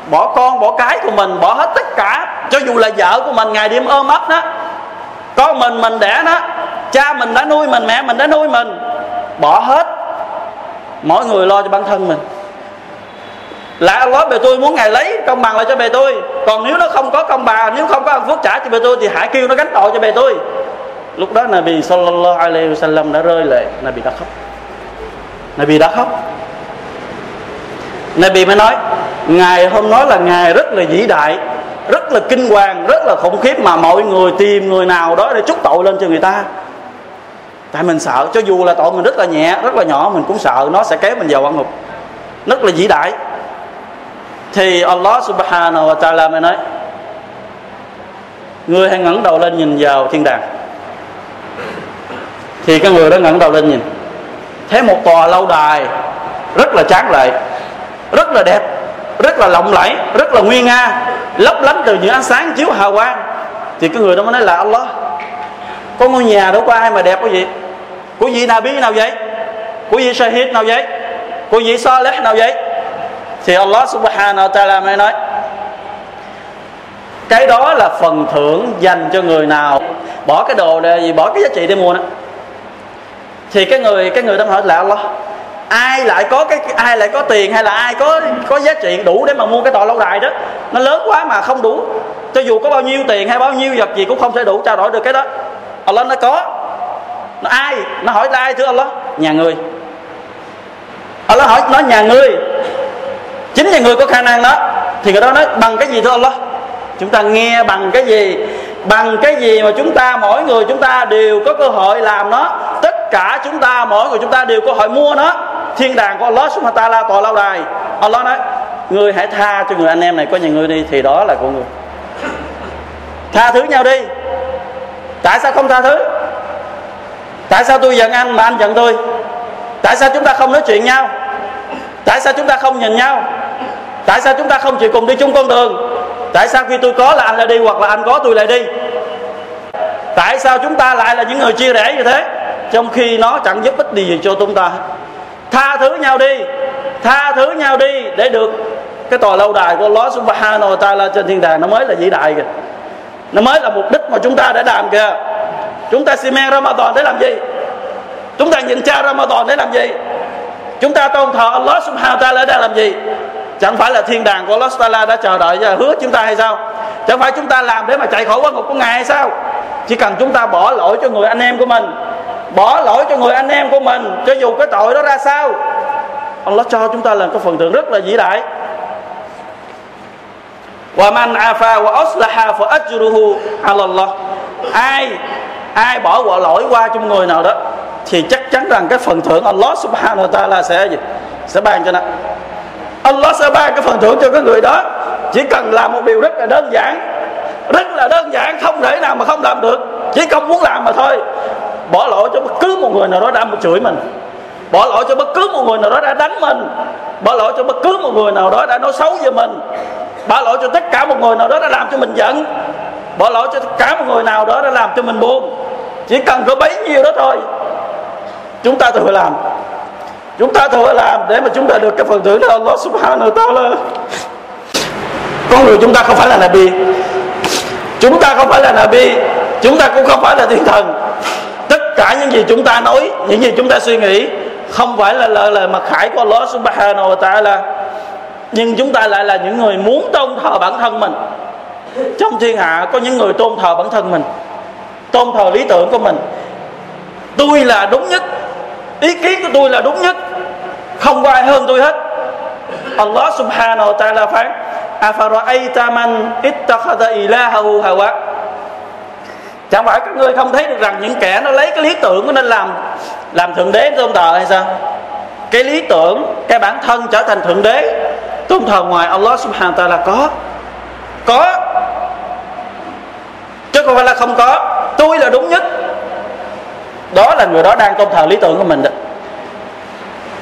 bỏ con, bỏ cái của mình, bỏ hết tất cả. Cho dù là vợ của mình, ngày đêm ôm ấp đó. Con mình mình đẻ nó cha mình đã nuôi mình, mẹ mình đã nuôi mình. Bỏ hết. Mỗi người lo cho bản thân mình. Lại Allah bề tôi muốn ngài lấy công bằng lại cho bề tôi. Còn nếu nó không có công bằng, nếu không có ăn phước trả cho bề tôi thì hãy kêu nó gánh tội cho bề tôi. Lúc đó Nabi sallallahu alaihi wasallam đã rơi lệ. Nabi đã khóc. Nabi đã khóc. Nabi mới nói, Ngài hôm nói là Ngài rất là vĩ đại, Rất là kinh hoàng, Rất là khủng khiếp mà mọi người tìm người nào đó Để trút tội lên cho người ta. Tại mình sợ, Cho dù là tội mình rất là nhẹ, Rất là nhỏ, Mình cũng sợ nó sẽ kéo mình vào quan ngục. Rất là vĩ đại. Thì Allah subhanahu wa ta'ala mới nói, Người hãy ngẩng đầu lên nhìn vào thiên đàng. Thì cái người đó ngẩng đầu lên nhìn, Thấy một tòa lâu đài Rất là tráng lệ. Rất là đẹp, Rất là lộng lẫy, Rất là nguy nga, Lấp lánh từ những ánh sáng chiếu hào quang. Thì cái người đó mới nói là Allah, Có ngôi nhà đâu có ai mà đẹp quá vậy? Của vị Nabi nào vậy? Của vị Shahid nào vậy? Của vị Saleh nào vậy? Thì Allah subhanahu wa ta'ala mới nói, cái đó là phần thưởng dành cho người nào? Bỏ cái đồ để gì, bỏ cái giá trị để mua đó thì cái người cái người đó hỏi là Allah ai lại có cái ai lại có tiền hay là ai có có giá trị đủ để mà mua cái tòa lâu đài đó? Nó lớn quá mà không đủ. Cho dù có bao nhiêu tiền hay bao nhiêu vật gì cũng không thể đủ trao đổi được cái đó. Allah nó có. Nó ai? Nó hỏi là ai thưa Allah? Nhà người. Allah hỏi nó nhà người. Chính nhà người có khả năng đó. Thì người đó nói, bằng cái gì thưa Allah? Chúng ta nghe bằng cái gì? Bằng cái gì mà chúng ta, mỗi người chúng ta đều có cơ hội làm nó? Tất cả chúng ta, mỗi người chúng ta đều có cơ hội mua nó. Thiên đàng của Allah subhanahu wa ta'ala tòa lâu đài. Allah nói người hãy tha cho người anh em này, có nhà người đi, thì đó là của người. Tha thứ nhau đi. Tại sao không tha thứ? Tại sao tôi giận anh mà anh giận tôi? Tại sao chúng ta không nói chuyện nhau? Tại sao chúng ta không nhìn nhau? Tại sao chúng ta không chịu cùng đi chung con đường? Tại sao khi tôi có là anh lại đi hoặc là anh có, tôi lại đi? Tại sao chúng ta lại là những người chia rẽ như thế? Trong khi nó chẳng giúp ích gì cho chúng ta tha thứ nhau đi, tha thứ nhau đi để được cái tòa lâu đài của Allah subhanahu wa ta'ala trên thiên đàng. Nó mới là vĩ đại kìa. Nó mới là mục đích mà chúng ta đã làm kìa. Chúng ta xi men Ramadan để làm gì? Chúng ta nhìn cha Ramadan để làm gì? Chúng ta tôn thờ Allah subhanahu wa ta'ala để làm gì? Chẳng phải là thiên đàng của Allah Taala đã chờ đợi và hứa chúng ta hay sao? Chẳng phải chúng ta làm để mà chạy khỏi quan ngục của ngài hay sao? Chỉ cần chúng ta bỏ lỗi cho người anh em của mình, bỏ lỗi cho người anh em của mình, cho dù cái tội đó ra sao Allah cho chúng ta làm cái phần thưởng rất là vĩ đại. Wa man afa wa aslaha fa ajruhu ala Allah. Ai ai bỏ quả lỗi qua trong người nào đó, thì chắc chắn rằng cái phần thưởng Allah subhanahu wa ta'ala sẽ gì? Sẽ ban cho nó. Allah sẽ ban cái phần thưởng cho cái người đó. Chỉ cần làm một điều rất là đơn giản, rất là đơn giản, không thể nào mà không làm được. Chỉ không muốn làm mà thôi. Bỏ lỗi cho bất cứ một người nào đó đã chửi mình. Bỏ lỗi cho bất cứ một người nào đó đã đánh mình. Bỏ lỗi cho bất cứ một người nào đó đã nói xấu về mình. Bỏ lỗi cho tất cả một người nào đó đã làm cho mình giận. Bỏ lỗi cho tất cả một người nào đó đã làm cho mình buồn. Chỉ cần có bấy nhiêu đó thôi, chúng ta tự làm chúng ta thử làm để mà chúng ta được cái phần thưởng đó. Allah subhanahu wa ta'ala. Con người chúng ta không phải là Nabi. Chúng ta không phải là Nabi. Chúng ta cũng không phải là thiên thần. Tất cả những gì chúng ta nói, những gì chúng ta suy nghĩ, không phải là lời lời mặc khải của Allah subhanahu wa ta'ala. Nhưng chúng ta lại là những người muốn tôn thờ bản thân mình. Trong thiên hạ có những người tôn thờ bản thân mình, tôn thờ lý tưởng của mình. Tôi là đúng nhất. Ý kiến của tôi là đúng nhất không có ai hơn tôi hết. Allah subhanahu wa ta'ala phán afara'ayta man ittakhadha ilahahu hawa? Chẳng phải các ngươi không thấy được rằng những kẻ nó lấy cái lý tưởng của nên làm làm thượng đế tôn thờ hay sao? Cái lý tưởng, cái bản thân trở thành thượng đế tôn thờ ngoài Allah subhanahu wa ta'ala có. Có. Chứ không phải là không có. Tôi là đúng nhất. Đó là người đó đang tôn thờ lý tưởng của mình đó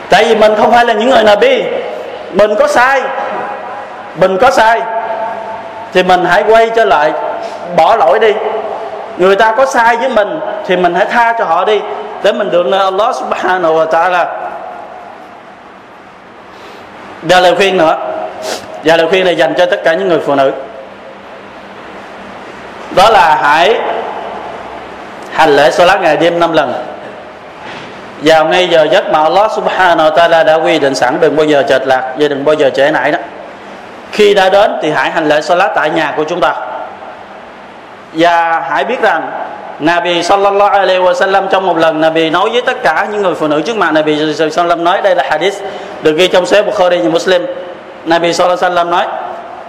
tại vì mình không phải là những người nabi mình có sai. Mình có sai. Thì mình hãy quay trở lại, bỏ lỗi đi. Người ta có sai với mình thì mình hãy tha cho họ đi, để mình được nơi Allah subhanahu wa ta'ala. Và lời khuyên nữa. Và lời khuyên này dành cho tất cả những người phụ nữ. Đó là hãy hành lễ solat ngày đêm năm lần vào ngay giờ giấc mà Allah subhanahu wa ta'ala đã quy định sẵn, đừng bao giờ chệch lạc và đừng bao giờ trễ nải đó. Khi đã đến thì hãy hành lễ salat tại nhà của chúng ta. Và hãy biết rằng Nabi sallallahu alaihi wasallam trong một lần, Nabi nói với tất cả những người phụ nữ trước mặt, Nabi sallallahu nói, đây là hadith được ghi trong sách Bukhari và Muslim. Nabi sallallahu alaihi wasallam nói,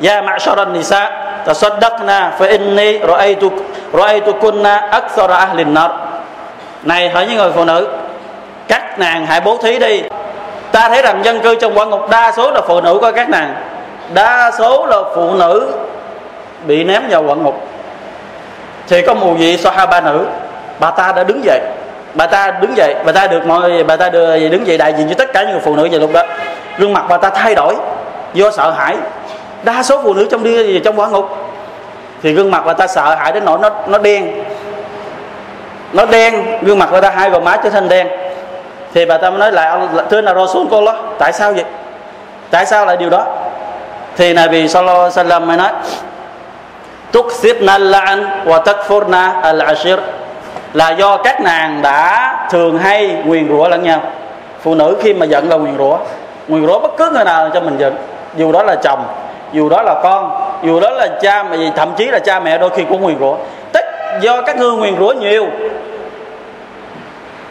Ya ma'sharan nisa, tasaddaqna fa inni ra'aytu ra'aytukunna akthara ahli an-nar. Này hỏi những người phụ nữ các nàng hãy bố thí đi. Ta thấy rằng dân cư trong quả ngục đa số là phụ nữ của các nàng. Đa số là phụ nữ bị ném vào quả ngục. Thì có một vị ba nữ, bà ta đã đứng dậy. Bà ta đứng dậy, bà ta được mọi bà ta được đứng dậy đại diện cho tất cả những người phụ nữ vào lúc đó. Gương mặt bà ta thay đổi do sợ hãi. Đa số phụ nữ trong đi, trong quả ngục. Thì gương mặt bà ta sợ hãi đến nỗi nó nó đen. Nó đen, gương mặt bà ta hai gò má trở thành đen thì bà ta mới nói lại thưa là Rasul cô đó tại sao vậy? Tại sao lại điều đó? Thì Nabi Sallallahu Alaihi Wasallam mới nói, tuksibna al-la'an wa takfurna al-ashir. Là do các nàng đã thường hay nguyền rủa lẫn nhau. Phụ nữ khi mà giận là nguyền rủa. Nguyền rủa bất cứ người nào cho mình giận. Dù đó là chồng, dù đó là con, dù đó là cha mà thậm chí là cha mẹ đôi khi cũng nguyền rủa. Tức do các ngươi nguyền rủa nhiều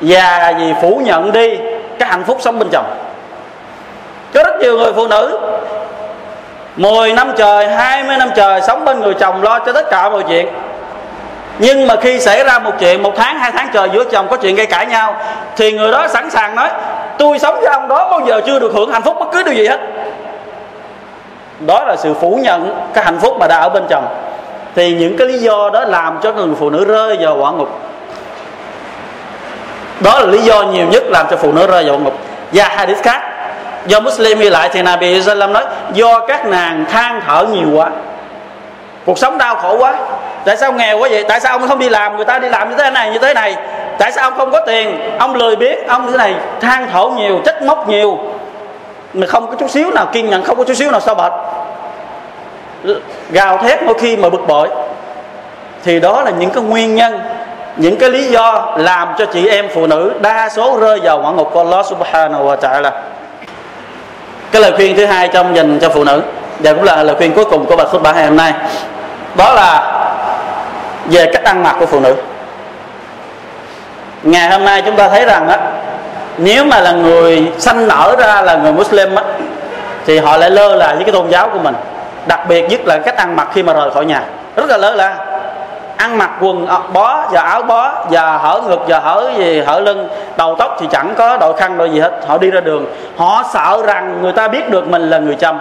và vì phủ nhận đi, cái hạnh phúc sống bên chồng. Có rất nhiều người phụ nữ 10 năm trời 20 năm trời sống bên người chồng lo cho tất cả mọi chuyện. Nhưng mà khi xảy ra một chuyện, một tháng, hai tháng trời giữa chồng có chuyện gây cãi nhau, thì người đó sẵn sàng nói, tôi sống với ông đó bao giờ chưa được hưởng hạnh phúc bất cứ điều gì hết. Đó là sự phủ nhận cái hạnh phúc mà đã ở bên chồng. Thì những cái lý do đó làm cho người phụ nữ rơi vào quả ngục đó là lý do nhiều nhất làm cho phụ nữ rơi vào ngục. Và hadith khác, do Muslim ghi lại thì Nabi Sallam nói, do các nàng than thở nhiều quá, cuộc sống đau khổ quá. Tại sao nghèo quá vậy? Tại sao ông không đi làm? Người ta đi làm như thế này, như thế này. Tại sao ông không có tiền? Ông lười biết ông như thế này, than thở nhiều, trách móc nhiều. Mà không có chút xíu nào, kiên nhẫn, không có chút xíu nào sao bệt gào thét mỗi khi mà bực bội. Thì đó là những cái nguyên nhân những cái lý do làm cho chị em phụ nữ đa số rơi vào quả ngục của Allah subhanahu wa ta'ala. Cái lời khuyên thứ hai trong dành cho phụ nữ, và cũng là lời khuyên cuối cùng của bài khutbah ngày hôm nay, đó là về cách ăn mặc của phụ nữ. Ngày hôm nay chúng ta thấy rằng á, nếu mà là người sanh nở ra là người Muslim á, thì họ lại lơ là với cái tôn giáo của mình, đặc biệt nhất là cách ăn mặc khi mà rời khỏi nhà. Rất là lơ là ăn mặc quần ờ, bó và áo bó và hở ngực và hở gì, hở lưng, đầu tóc thì chẳng có đội khăn đội gì hết. Họ đi ra đường, họ sợ rằng người ta biết được mình là người chăm.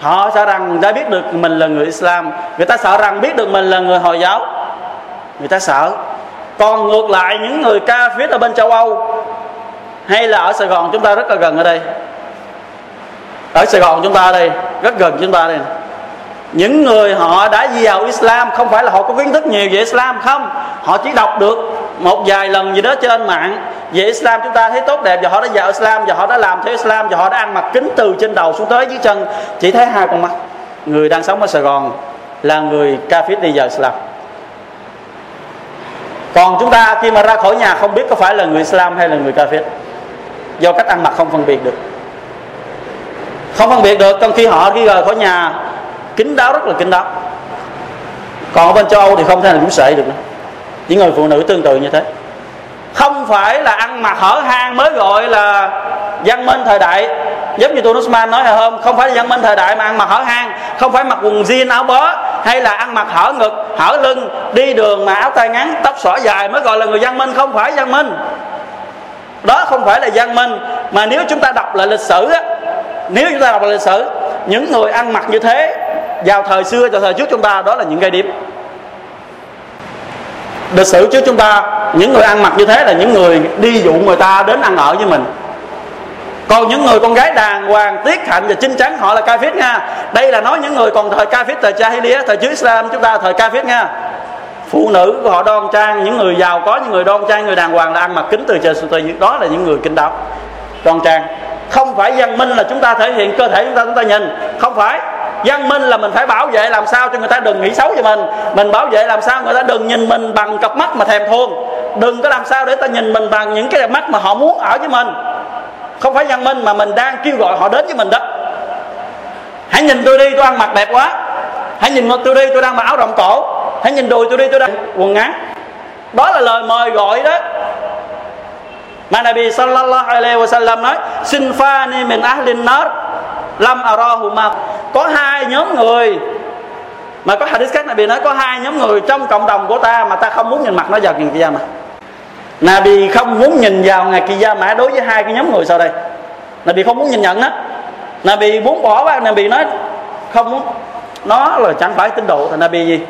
Họ sợ rằng người ta biết được mình là người Islam. Người ta sợ rằng biết được mình là người hồi giáo. Người ta sợ. Còn ngược lại, những người ca phía ở bên châu Âu hay là ở Sài Gòn, chúng ta rất là gần ở đây. Ở Sài Gòn chúng ta đây, rất gần chúng ta đây những người họ đã vào Islam không phải là họ có kiến thức nhiều về Islam không? Họ chỉ đọc được một vài lần gì đó trên mạng. Về Islam chúng ta thấy tốt đẹp và họ đã vào Islam và họ đã làm theo Islam và họ đã ăn mặc kính từ trên đầu xuống tới dưới chân. Chỉ thấy hai con mắt. Người đang sống ở Sài Gòn là người kafir đi vào Islam. Còn chúng ta khi mà ra khỏi nhà không biết có phải là người Islam hay là người kafir. Do cách ăn mặc không phân biệt được. Không phân biệt được, trong khi họ đi rời khỏi nhà kín đáo rất là kín đáo. Còn ở bên châu âu thì không thể nào cũng sệ được nữa. Những người phụ nữ tương tự như thế. Không phải là ăn mặc hở hang mới gọi là văn minh thời đại giống như tôi nói hồi hôm không phải là văn minh thời đại mà ăn mặc hở hang không phải mặc quần jean áo bó hay là ăn mặc hở ngực hở lưng đi đường mà áo tay ngắn tóc xõa dài mới gọi là người văn minh không phải văn minh. Đó không phải là văn minh mà nếu chúng ta đọc lại lịch sử á, nếu chúng ta đọc lại lịch sử những người ăn mặc như thế vào thời xưa, vào thời trước chúng ta, đó là những cây điệp. Lịch sử trước chúng ta, những người ăn mặc như thế là những người đi dụ người ta đến ăn ở với mình. Còn những người con gái đàng hoàng, tiết hạnh và chính chắn, họ là ca phết nha đây là nói những người còn thời ca phết thời jahiliyyah thời trước islam chúng ta, thời ca phết nha phụ nữ của họ đoan trang, những người giàu có, những người đoan trang, người đàng hoàng là ăn mặc kính từ trời xuống tới dưới đó là những người kinh đạo đoan trang. Không phải văn minh là chúng ta thể hiện cơ thể chúng ta chúng ta nhìn. Không phải văn minh là mình phải bảo vệ làm sao cho người ta đừng nghĩ xấu về mình. Mình bảo vệ làm sao người ta đừng nhìn mình bằng cặp mắt mà thèm thuồng. Đừng có làm sao để ta nhìn mình bằng những cái mắt mà họ muốn ở với mình. Không phải văn minh mà mình đang kêu gọi họ đến với mình đó. Hãy nhìn tôi đi, tôi ăn mặc đẹp quá. Hãy nhìn tôi đi, tôi đang mặc áo rộng cổ. Hãy nhìn đùi tôi đi, tôi đang quần ngắn. Đó là lời mời gọi đó. Mà Nabi sallallahu alaihi wasallam nói, sinfani min ahlin nar lam arahuma có hai nhóm người. Mà có hadith khác, Nabi nói có hai nhóm người trong cộng đồng của ta mà ta không muốn nhìn mặt nó vào ngày kia mà Nabi không muốn nhìn vào ngày kia mà đối với hai cái nhóm người sau đây. Nabi không muốn nhìn nhận đó Nabi muốn bỏ qua, Nabi nói không muốn. Nó là chẳng phải tín đồ thì Nabi gì?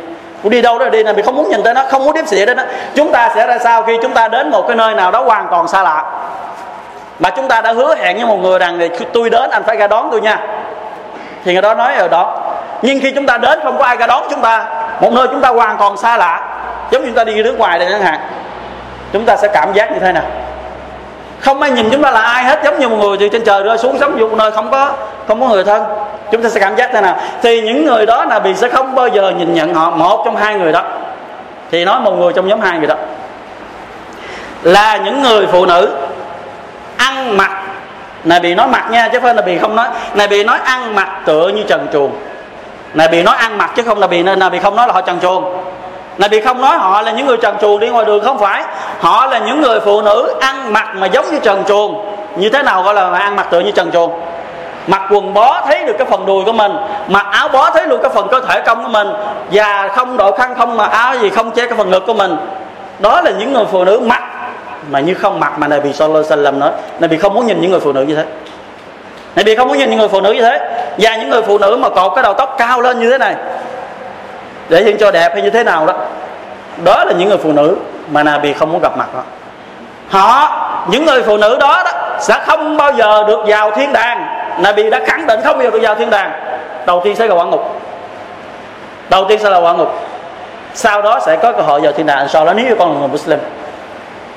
Cũng đi đâu đó đi, Nabi không muốn nhìn tới nó, không muốn tiếp xỉa đến nó. Chúng ta sẽ ra sao khi chúng ta đến một cái nơi nào đó hoàn toàn xa lạ? Mà chúng ta đã hứa hẹn với một người rằng thì tôi đến, anh phải ra đón tôi nha thì người đó nói ở đó, nhưng khi chúng ta đến không có ai ra đón chúng ta, một nơi chúng ta hoàn toàn xa lạ, giống như chúng ta đi nước ngoài đây chẳng hạn, chúng ta sẽ cảm giác như thế nào? Không ai nhìn chúng ta là ai hết, giống như một người từ trên trời rơi xuống sống một nơi không có không có người thân, chúng ta sẽ cảm giác thế nào? Thì những người đó là bị sẽ không bao giờ nhìn nhận họ, một trong hai người đó. Thì nói một người trong nhóm hai người đó, là những người phụ nữ ăn mặc này bị nói mặt nha, chứ không là bị không nói. Này bị nói ăn mặc tựa như trần truồng. Này bị nói ăn mặc chứ không là bị là bị không nói là họ trần truồng. Này bị không nói họ là những người trần truồng đi ngoài đường không phải. Họ là những người phụ nữ ăn mặc mà giống như trần truồng. Như thế nào gọi là ăn mặc tựa như trần truồng? Mặc quần bó thấy được cái phần đùi của mình, mặc áo bó thấy được cái phần cơ thể công của mình. Và không đội khăn không mà áo gì không che cái phần ngực của mình. Đó là những người phụ nữ mặc mà như không mặt mà Nabi Sallallahu Alaihi Wasallam nói Nabi không muốn nhìn những người phụ nữ như thế. Nabi không muốn nhìn những người phụ nữ như thế. Và những người phụ nữ mà cột cái đầu tóc cao lên như thế này để hiện cho đẹp hay như thế nào đó đó là những người phụ nữ mà Nabi không muốn gặp mặt đó. Họ những người phụ nữ đó, đó sẽ không bao giờ được vào thiên đàng. Nabi đã khẳng định không bao giờ được vào thiên đàng. Đầu tiên sẽ là quả ngục. Đầu tiên sẽ là quả ngục. Sau đó sẽ có cơ hội vào thiên đàng sau đó nếu như con là người Muslim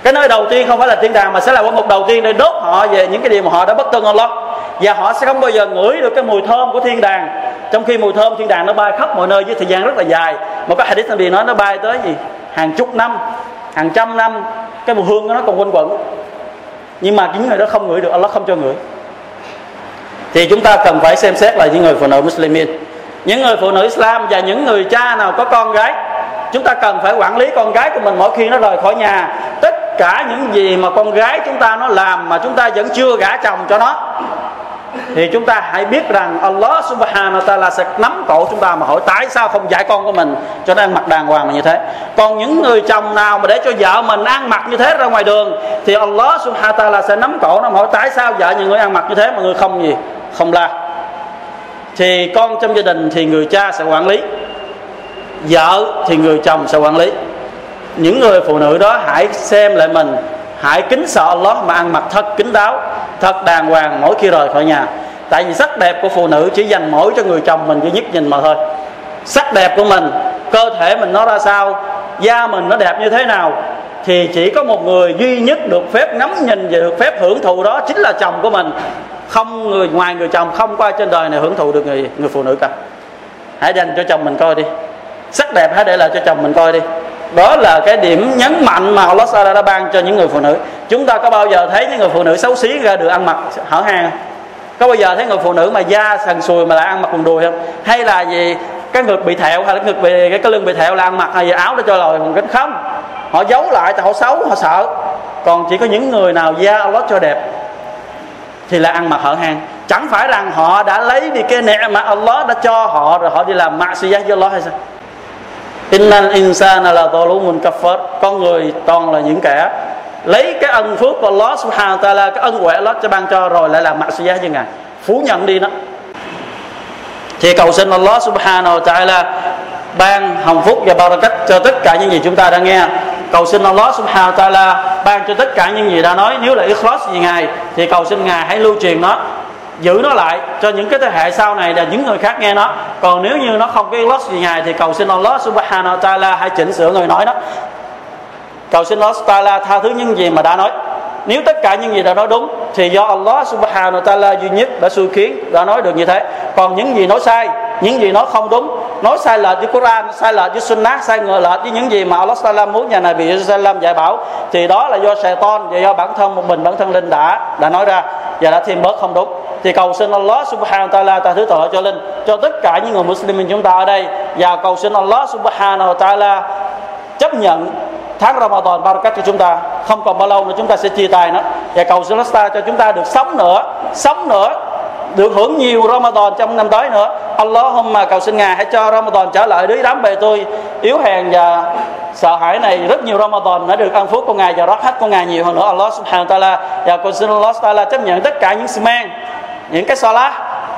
cái nơi đầu tiên không phải là thiên đàng mà sẽ là quả ngục đầu tiên để đốt họ về những cái điều mà họ đã bất tuân Allah. Và họ sẽ không bao giờ ngửi được cái mùi thơm của thiên đàng. Trong khi mùi thơm thiên đàng nó bay khắp mọi nơi với thời gian rất là dài. Một cái hadith Nabi nói nó bay tới gì? Hàng chục năm, hàng trăm năm, cái mùi hương của nó còn quanh quẩn. Nhưng mà những người đó không ngửi được, Allah không cho ngửi. Thì chúng ta cần phải xem xét lại những người phụ nữ Muslimin. Những người phụ nữ Islam và những người cha nào có con gái, chúng ta cần phải quản lý con gái của mình mỗi khi nó rời khỏi nhà. Tất cả những gì mà con gái chúng ta nó làm mà chúng ta vẫn chưa gả chồng cho nó, thì chúng ta hãy biết rằng Allah subhanahu wa ta'ala sẽ nắm cổ chúng ta mà hỏi tại sao không dạy con của mình cho nó ăn mặc đàng hoàng mà như thế. Còn những người chồng nào mà để cho vợ mình ăn mặc như thế ra ngoài đường, thì Allah subhanahu wa ta'ala sẽ nắm cổ nó mà hỏi tại sao vợ những người ăn mặc như thế mà người không gì, không la. Thì con trong gia đình thì người cha sẽ quản lý, vợ thì người chồng sẽ quản lý những người phụ nữ đó hãy xem lại mình. Hãy kính sợ Allah mà ăn mặc thật kính đáo, thật đàng hoàng mỗi khi rời khỏi nhà. Tại vì sắc đẹp của phụ nữ chỉ dành mỗi cho người chồng mình duy nhất nhìn mà thôi. Sắc đẹp của mình, cơ thể mình nó ra sao, da mình nó đẹp như thế nào, thì chỉ có một người duy nhất được phép ngắm nhìn và được phép hưởng thụ đó chính là chồng của mình. Không người, ngoài người chồng, không có ai trên đời này hưởng thụ được người người phụ nữ cả. Hãy dành cho chồng mình coi đi. Sắc đẹp hãy để lại cho chồng mình coi đi đó là cái điểm nhấn mạnh mà Allah Sala đã ban cho những người phụ nữ. Chúng ta có bao giờ thấy những người phụ nữ xấu xí ra được ăn mặc hở hang có bao giờ thấy người phụ nữ mà da sần sùi mà lại ăn mặc quần đùi không? Hay là gì? Cái ngực bị thẹo hay là ngực bị cái, cái lưng bị thẹo là ăn mặc hay gì áo để cho lòi còn kính? Không. Họ giấu lại tại họ xấu họ sợ. Còn chỉ có những người nào da Allah cho đẹp thì là ăn mặc hở hang. Chẳng phải rằng họ đã lấy đi cái nẹ mà Allah đã cho họ rồi họ đi làm mạ suy giác với Allah hay sao? Innal insana là zalumun kafar. Con người toàn là những kẻ lấy cái ân phước của Allah subhanahu wa ta'ala, cái ân huệ Allah cho ban cho rồi lại làm mạ suy với ngài. Phủ nhận đi đó. Thì cầu xin Allah subhanahu wa ta'ala ban hồng phúc và barakat cho tất cả những gì chúng ta đã nghe. Cầu xin Allah subhanahu wa ta'ala ban cho tất cả những gì đã nói. Nếu là ikhlas gì ngài, thì cầu xin ngài hãy lưu truyền nó giữ nó lại cho những cái thế hệ sau này là những người khác nghe nó. Còn nếu như nó không có lost gì ngài thì cầu xin Allah subhanahu wa ta'ala hãy chỉnh sửa người nói đó. Cầu xin Allah ta'ala tha thứ những gì mà đã nói. Nếu tất cả những gì đã nói đúng thì do Allah subhanahu wa ta'ala duy nhất đã xui khiến đã nói được như thế. Còn những gì nói sai, những gì nói không đúng, nói sai lệch với Quran, sai lệch với Sunnah, sai ngờ lệch với những gì mà Allah ta'ala muốn nhà này bị Sallam dạy bảo, thì đó là do Satan và do bản thân một mình, bản thân linh đã đã nói ra và đã thêm bớt không đúng thì cầu xin Allah subhanahu wa ta'ala ta thứ tội cho linh, cho tất cả những người Muslim chúng ta ở đây. Và cầu xin Allah subhanahu wa ta'ala chấp nhận tháng Ramadan Barakat cho chúng ta. Không còn bao lâu nữa chúng ta sẽ chia tay nữa và cầu xin Allah cho chúng ta được sống nữa sống nữa, được hưởng nhiều Ramadan trong năm tới nữa. Allahumma, cầu xin Ngài hãy cho Ramadan trở lại đối đám bề tôi. Yếu hèn và sợ hãi này, rất nhiều Ramadan đã được ăn phước của Ngài và rót hết của Ngài nhiều hơn nữa. Allah subhanahu wa ta'ala, và cầu xin Allah ta'ala chấp nhận tất cả những siman những cái salat,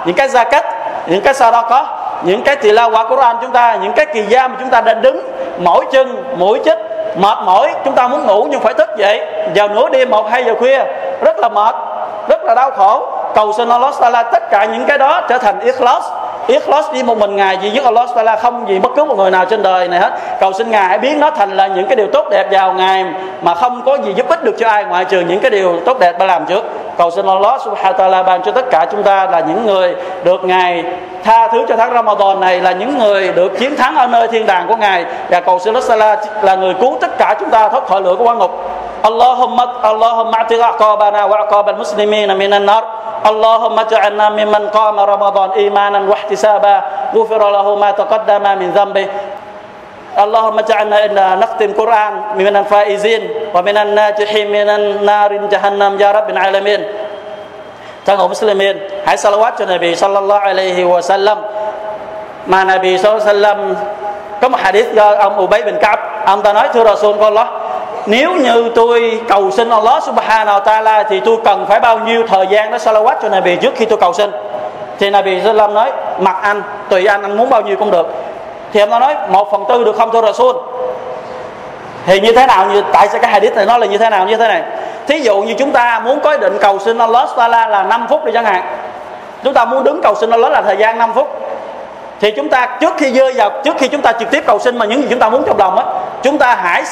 những cái zakat, những cái sadaqah những cái tỳ la quả Quran chúng ta, những cái kỳ gia mà chúng ta đã đứng mỗi chân, mỗi chích, mệt mỏi, chúng ta muốn ngủ nhưng phải thức dậy. Vào nửa đêm một, hai giờ khuya, rất là mệt, rất là đau khổ. Cầu xin Allah Taala tất cả những cái đó trở thành ikhlas ikhlas đi một mình, ngài duy nhất Allah Taala không gì bất cứ một người nào trên đời này hết. Cầu xin ngài hãy biến nó thành là những cái điều tốt đẹp vào ngài mà không có gì giúp ích được cho ai ngoại trừ những cái điều tốt đẹp đã làm trước. Cầu xin Allah Subhanahu wa Taala ban cho tất cả chúng ta là những người được ngài tha thứ cho tháng Ramadan này, là những người được chiến thắng ở nơi thiên đàng của ngài. Và cầu xin Allah là người cứu tất cả chúng ta thoát khỏi lửa của quan ngục. اللهم اللهم اعتق عقابنا وعقاب المسلمين من النار. اللهم اجعلنا ممن قام رمضان إيمانا واحتسابا. غفر له ما تقدم من ذنبه. اللهم اجعلنا إنا نختم القران من الفائزين ومن الناجحين من النار. جهنم يا رب العالمين. ท่านของมุสลิมหายสละวัตจนบีสัลลัลลอฮุอะลัยฮิวะสัลลัมมานบีสัลลัมก็มุฮัดดิษกับอัมอุบัยบินกับอัมตะน้อยทูรอซูลก็อัลลอฮ์ nếu như tôi cầu xin Allah subhanahu wa ta'ala thì tôi cần phải bao nhiêu thời gian đó salawat cho Nabi trước khi tôi cầu xin? Thì Nabi sallam nói, mặc anh, tùy anh anh muốn bao nhiêu cũng được. Thì ông ta nói, một phần tư được không thưa Rasul? Thì như thế nào như, tại sao cái hadith này nó là như thế nào, như thế này? Thí dụ như chúng ta muốn có định cầu xin Allah Taala là 5 phút đi chẳng hạn. Chúng ta muốn đứng cầu xin Allah là thời gian 5 phút. Thì chúng ta trước khi rơi vào, trước khi chúng ta trực tiếp cầu xin mà những gì chúng ta muốn trong lòng á chúng ta hãy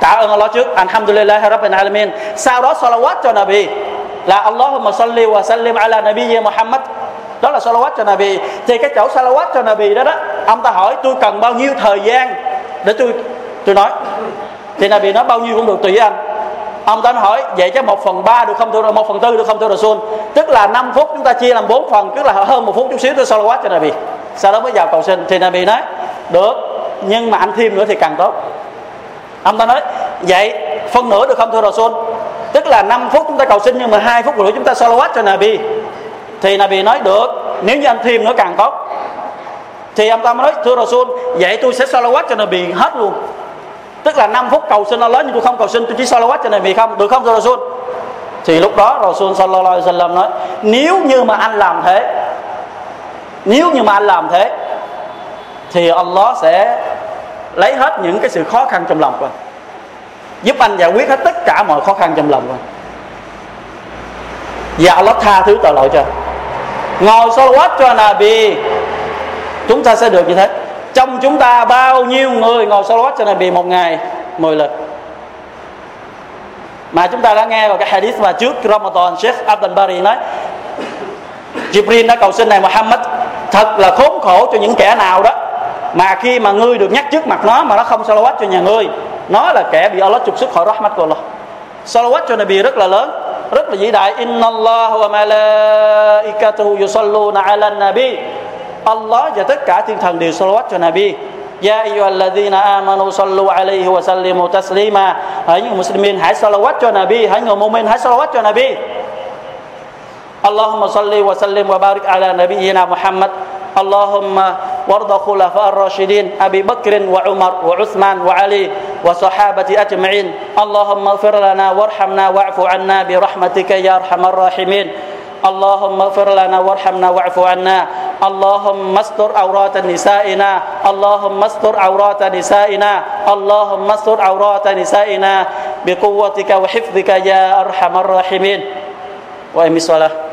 tạ ơn Allah trước. Alhamdulillah, Rabbil Alamin. Sau đó salawat cho Nabi. Là Allahumma salli wa sallim ala Nabi Muhammad. Đó là salawat cho Nabi. Thì cái chỗ salawat cho Nabi đó đó, ông ta hỏi, tôi cần bao nhiêu thời gian để tôi tôi nói? Thì Nabi nói, bao nhiêu cũng được, tùy anh. Ông ta hỏi, vậy chứ một phần ba được không thưa, một phần tư được không thưa Rasul? Tức là 5 phút chúng ta chia làm 4 phần, tức là hơn một phút chút xíu tôi salawat cho Nabi. Sau đó mới vào cầu xin. Thì Nabi nói, được, nhưng mà anh thêm nữa thì càng tốt ông ta nói, vậy phân nửa được không, thưa Rasul? Tức là 5 phút chúng ta cầu xin nhưng mà hai phút rưỡi chúng ta salawat cho Nabi. Thì Nabi nói, được, nếu như anh thêm nữa càng tốt. Thì ông ta mới nói, thưa Rasul, vậy tôi sẽ salawat cho Nabi hết luôn. Tức là 5 phút cầu xin Allah nhưng tôi không cầu xin, tôi chỉ salawat cho Nabi không? Được không, thưa Rasul? Thì lúc đó Rasul sallallahu alaihi wasallam nói, nếu như mà anh làm thế, nếu như mà anh làm thế, thì Allah sẽ lấy hết những cái sự khó khăn trong lòng của anh. Giúp anh giải quyết hết tất cả mọi khó khăn trong lòng của anh. Và Allah tha thứ tội lỗi cho ngồi salawat cho Nabi, chúng ta sẽ được như thế. Trong chúng ta bao nhiêu người ngồi salawat cho Nabi một ngày? 10 lần. Mà chúng ta đã nghe vào cái hadith mà trước Ramadan, Sheikh Abdul Bari nói, Jibril đã cầu xin này Muhammad thật là khốn khổ cho những kẻ nào đó mà khi mà ngươi được nhắc trước mặt nó mà nó không salawat cho nhà ngươi, nó là kẻ bị Allah trục xuất khỏi rahmat của Allah. Salawat cho Nabi rất là lớn, rất là vĩ đại. Inna Allah wa malaikatahu yusalluna ala nabi. Allah và tất cả thiên thần đều salawat cho Nabi. Ya ayyuhalladhina amanu sallu alayhi wa sallimu taslima. Hãy những muslimin, hãy salawat cho Nabi. Hãy người mu'min, hãy salawat cho Nabi. Allahumma salli wa sallim wa barik ala nabiyyina Muhammad. Allahumma وارض خلفاء الراشدين أبي بكر وعمر وعثمان وعلي وصحابه أجمعين. اللهم اغفر لنا وارحمنا واعف عنا برحمتك يا أرحم الراحمين. اللهم اغفر لنا وارحمنا واعف عنا. اللهم استر عورات نسائنا. اللهم استر عورات نسائنا. اللهم استر عورات نسائنا. بقوتك وحفظك يا أرحم الراحمين. وامي الصلاة.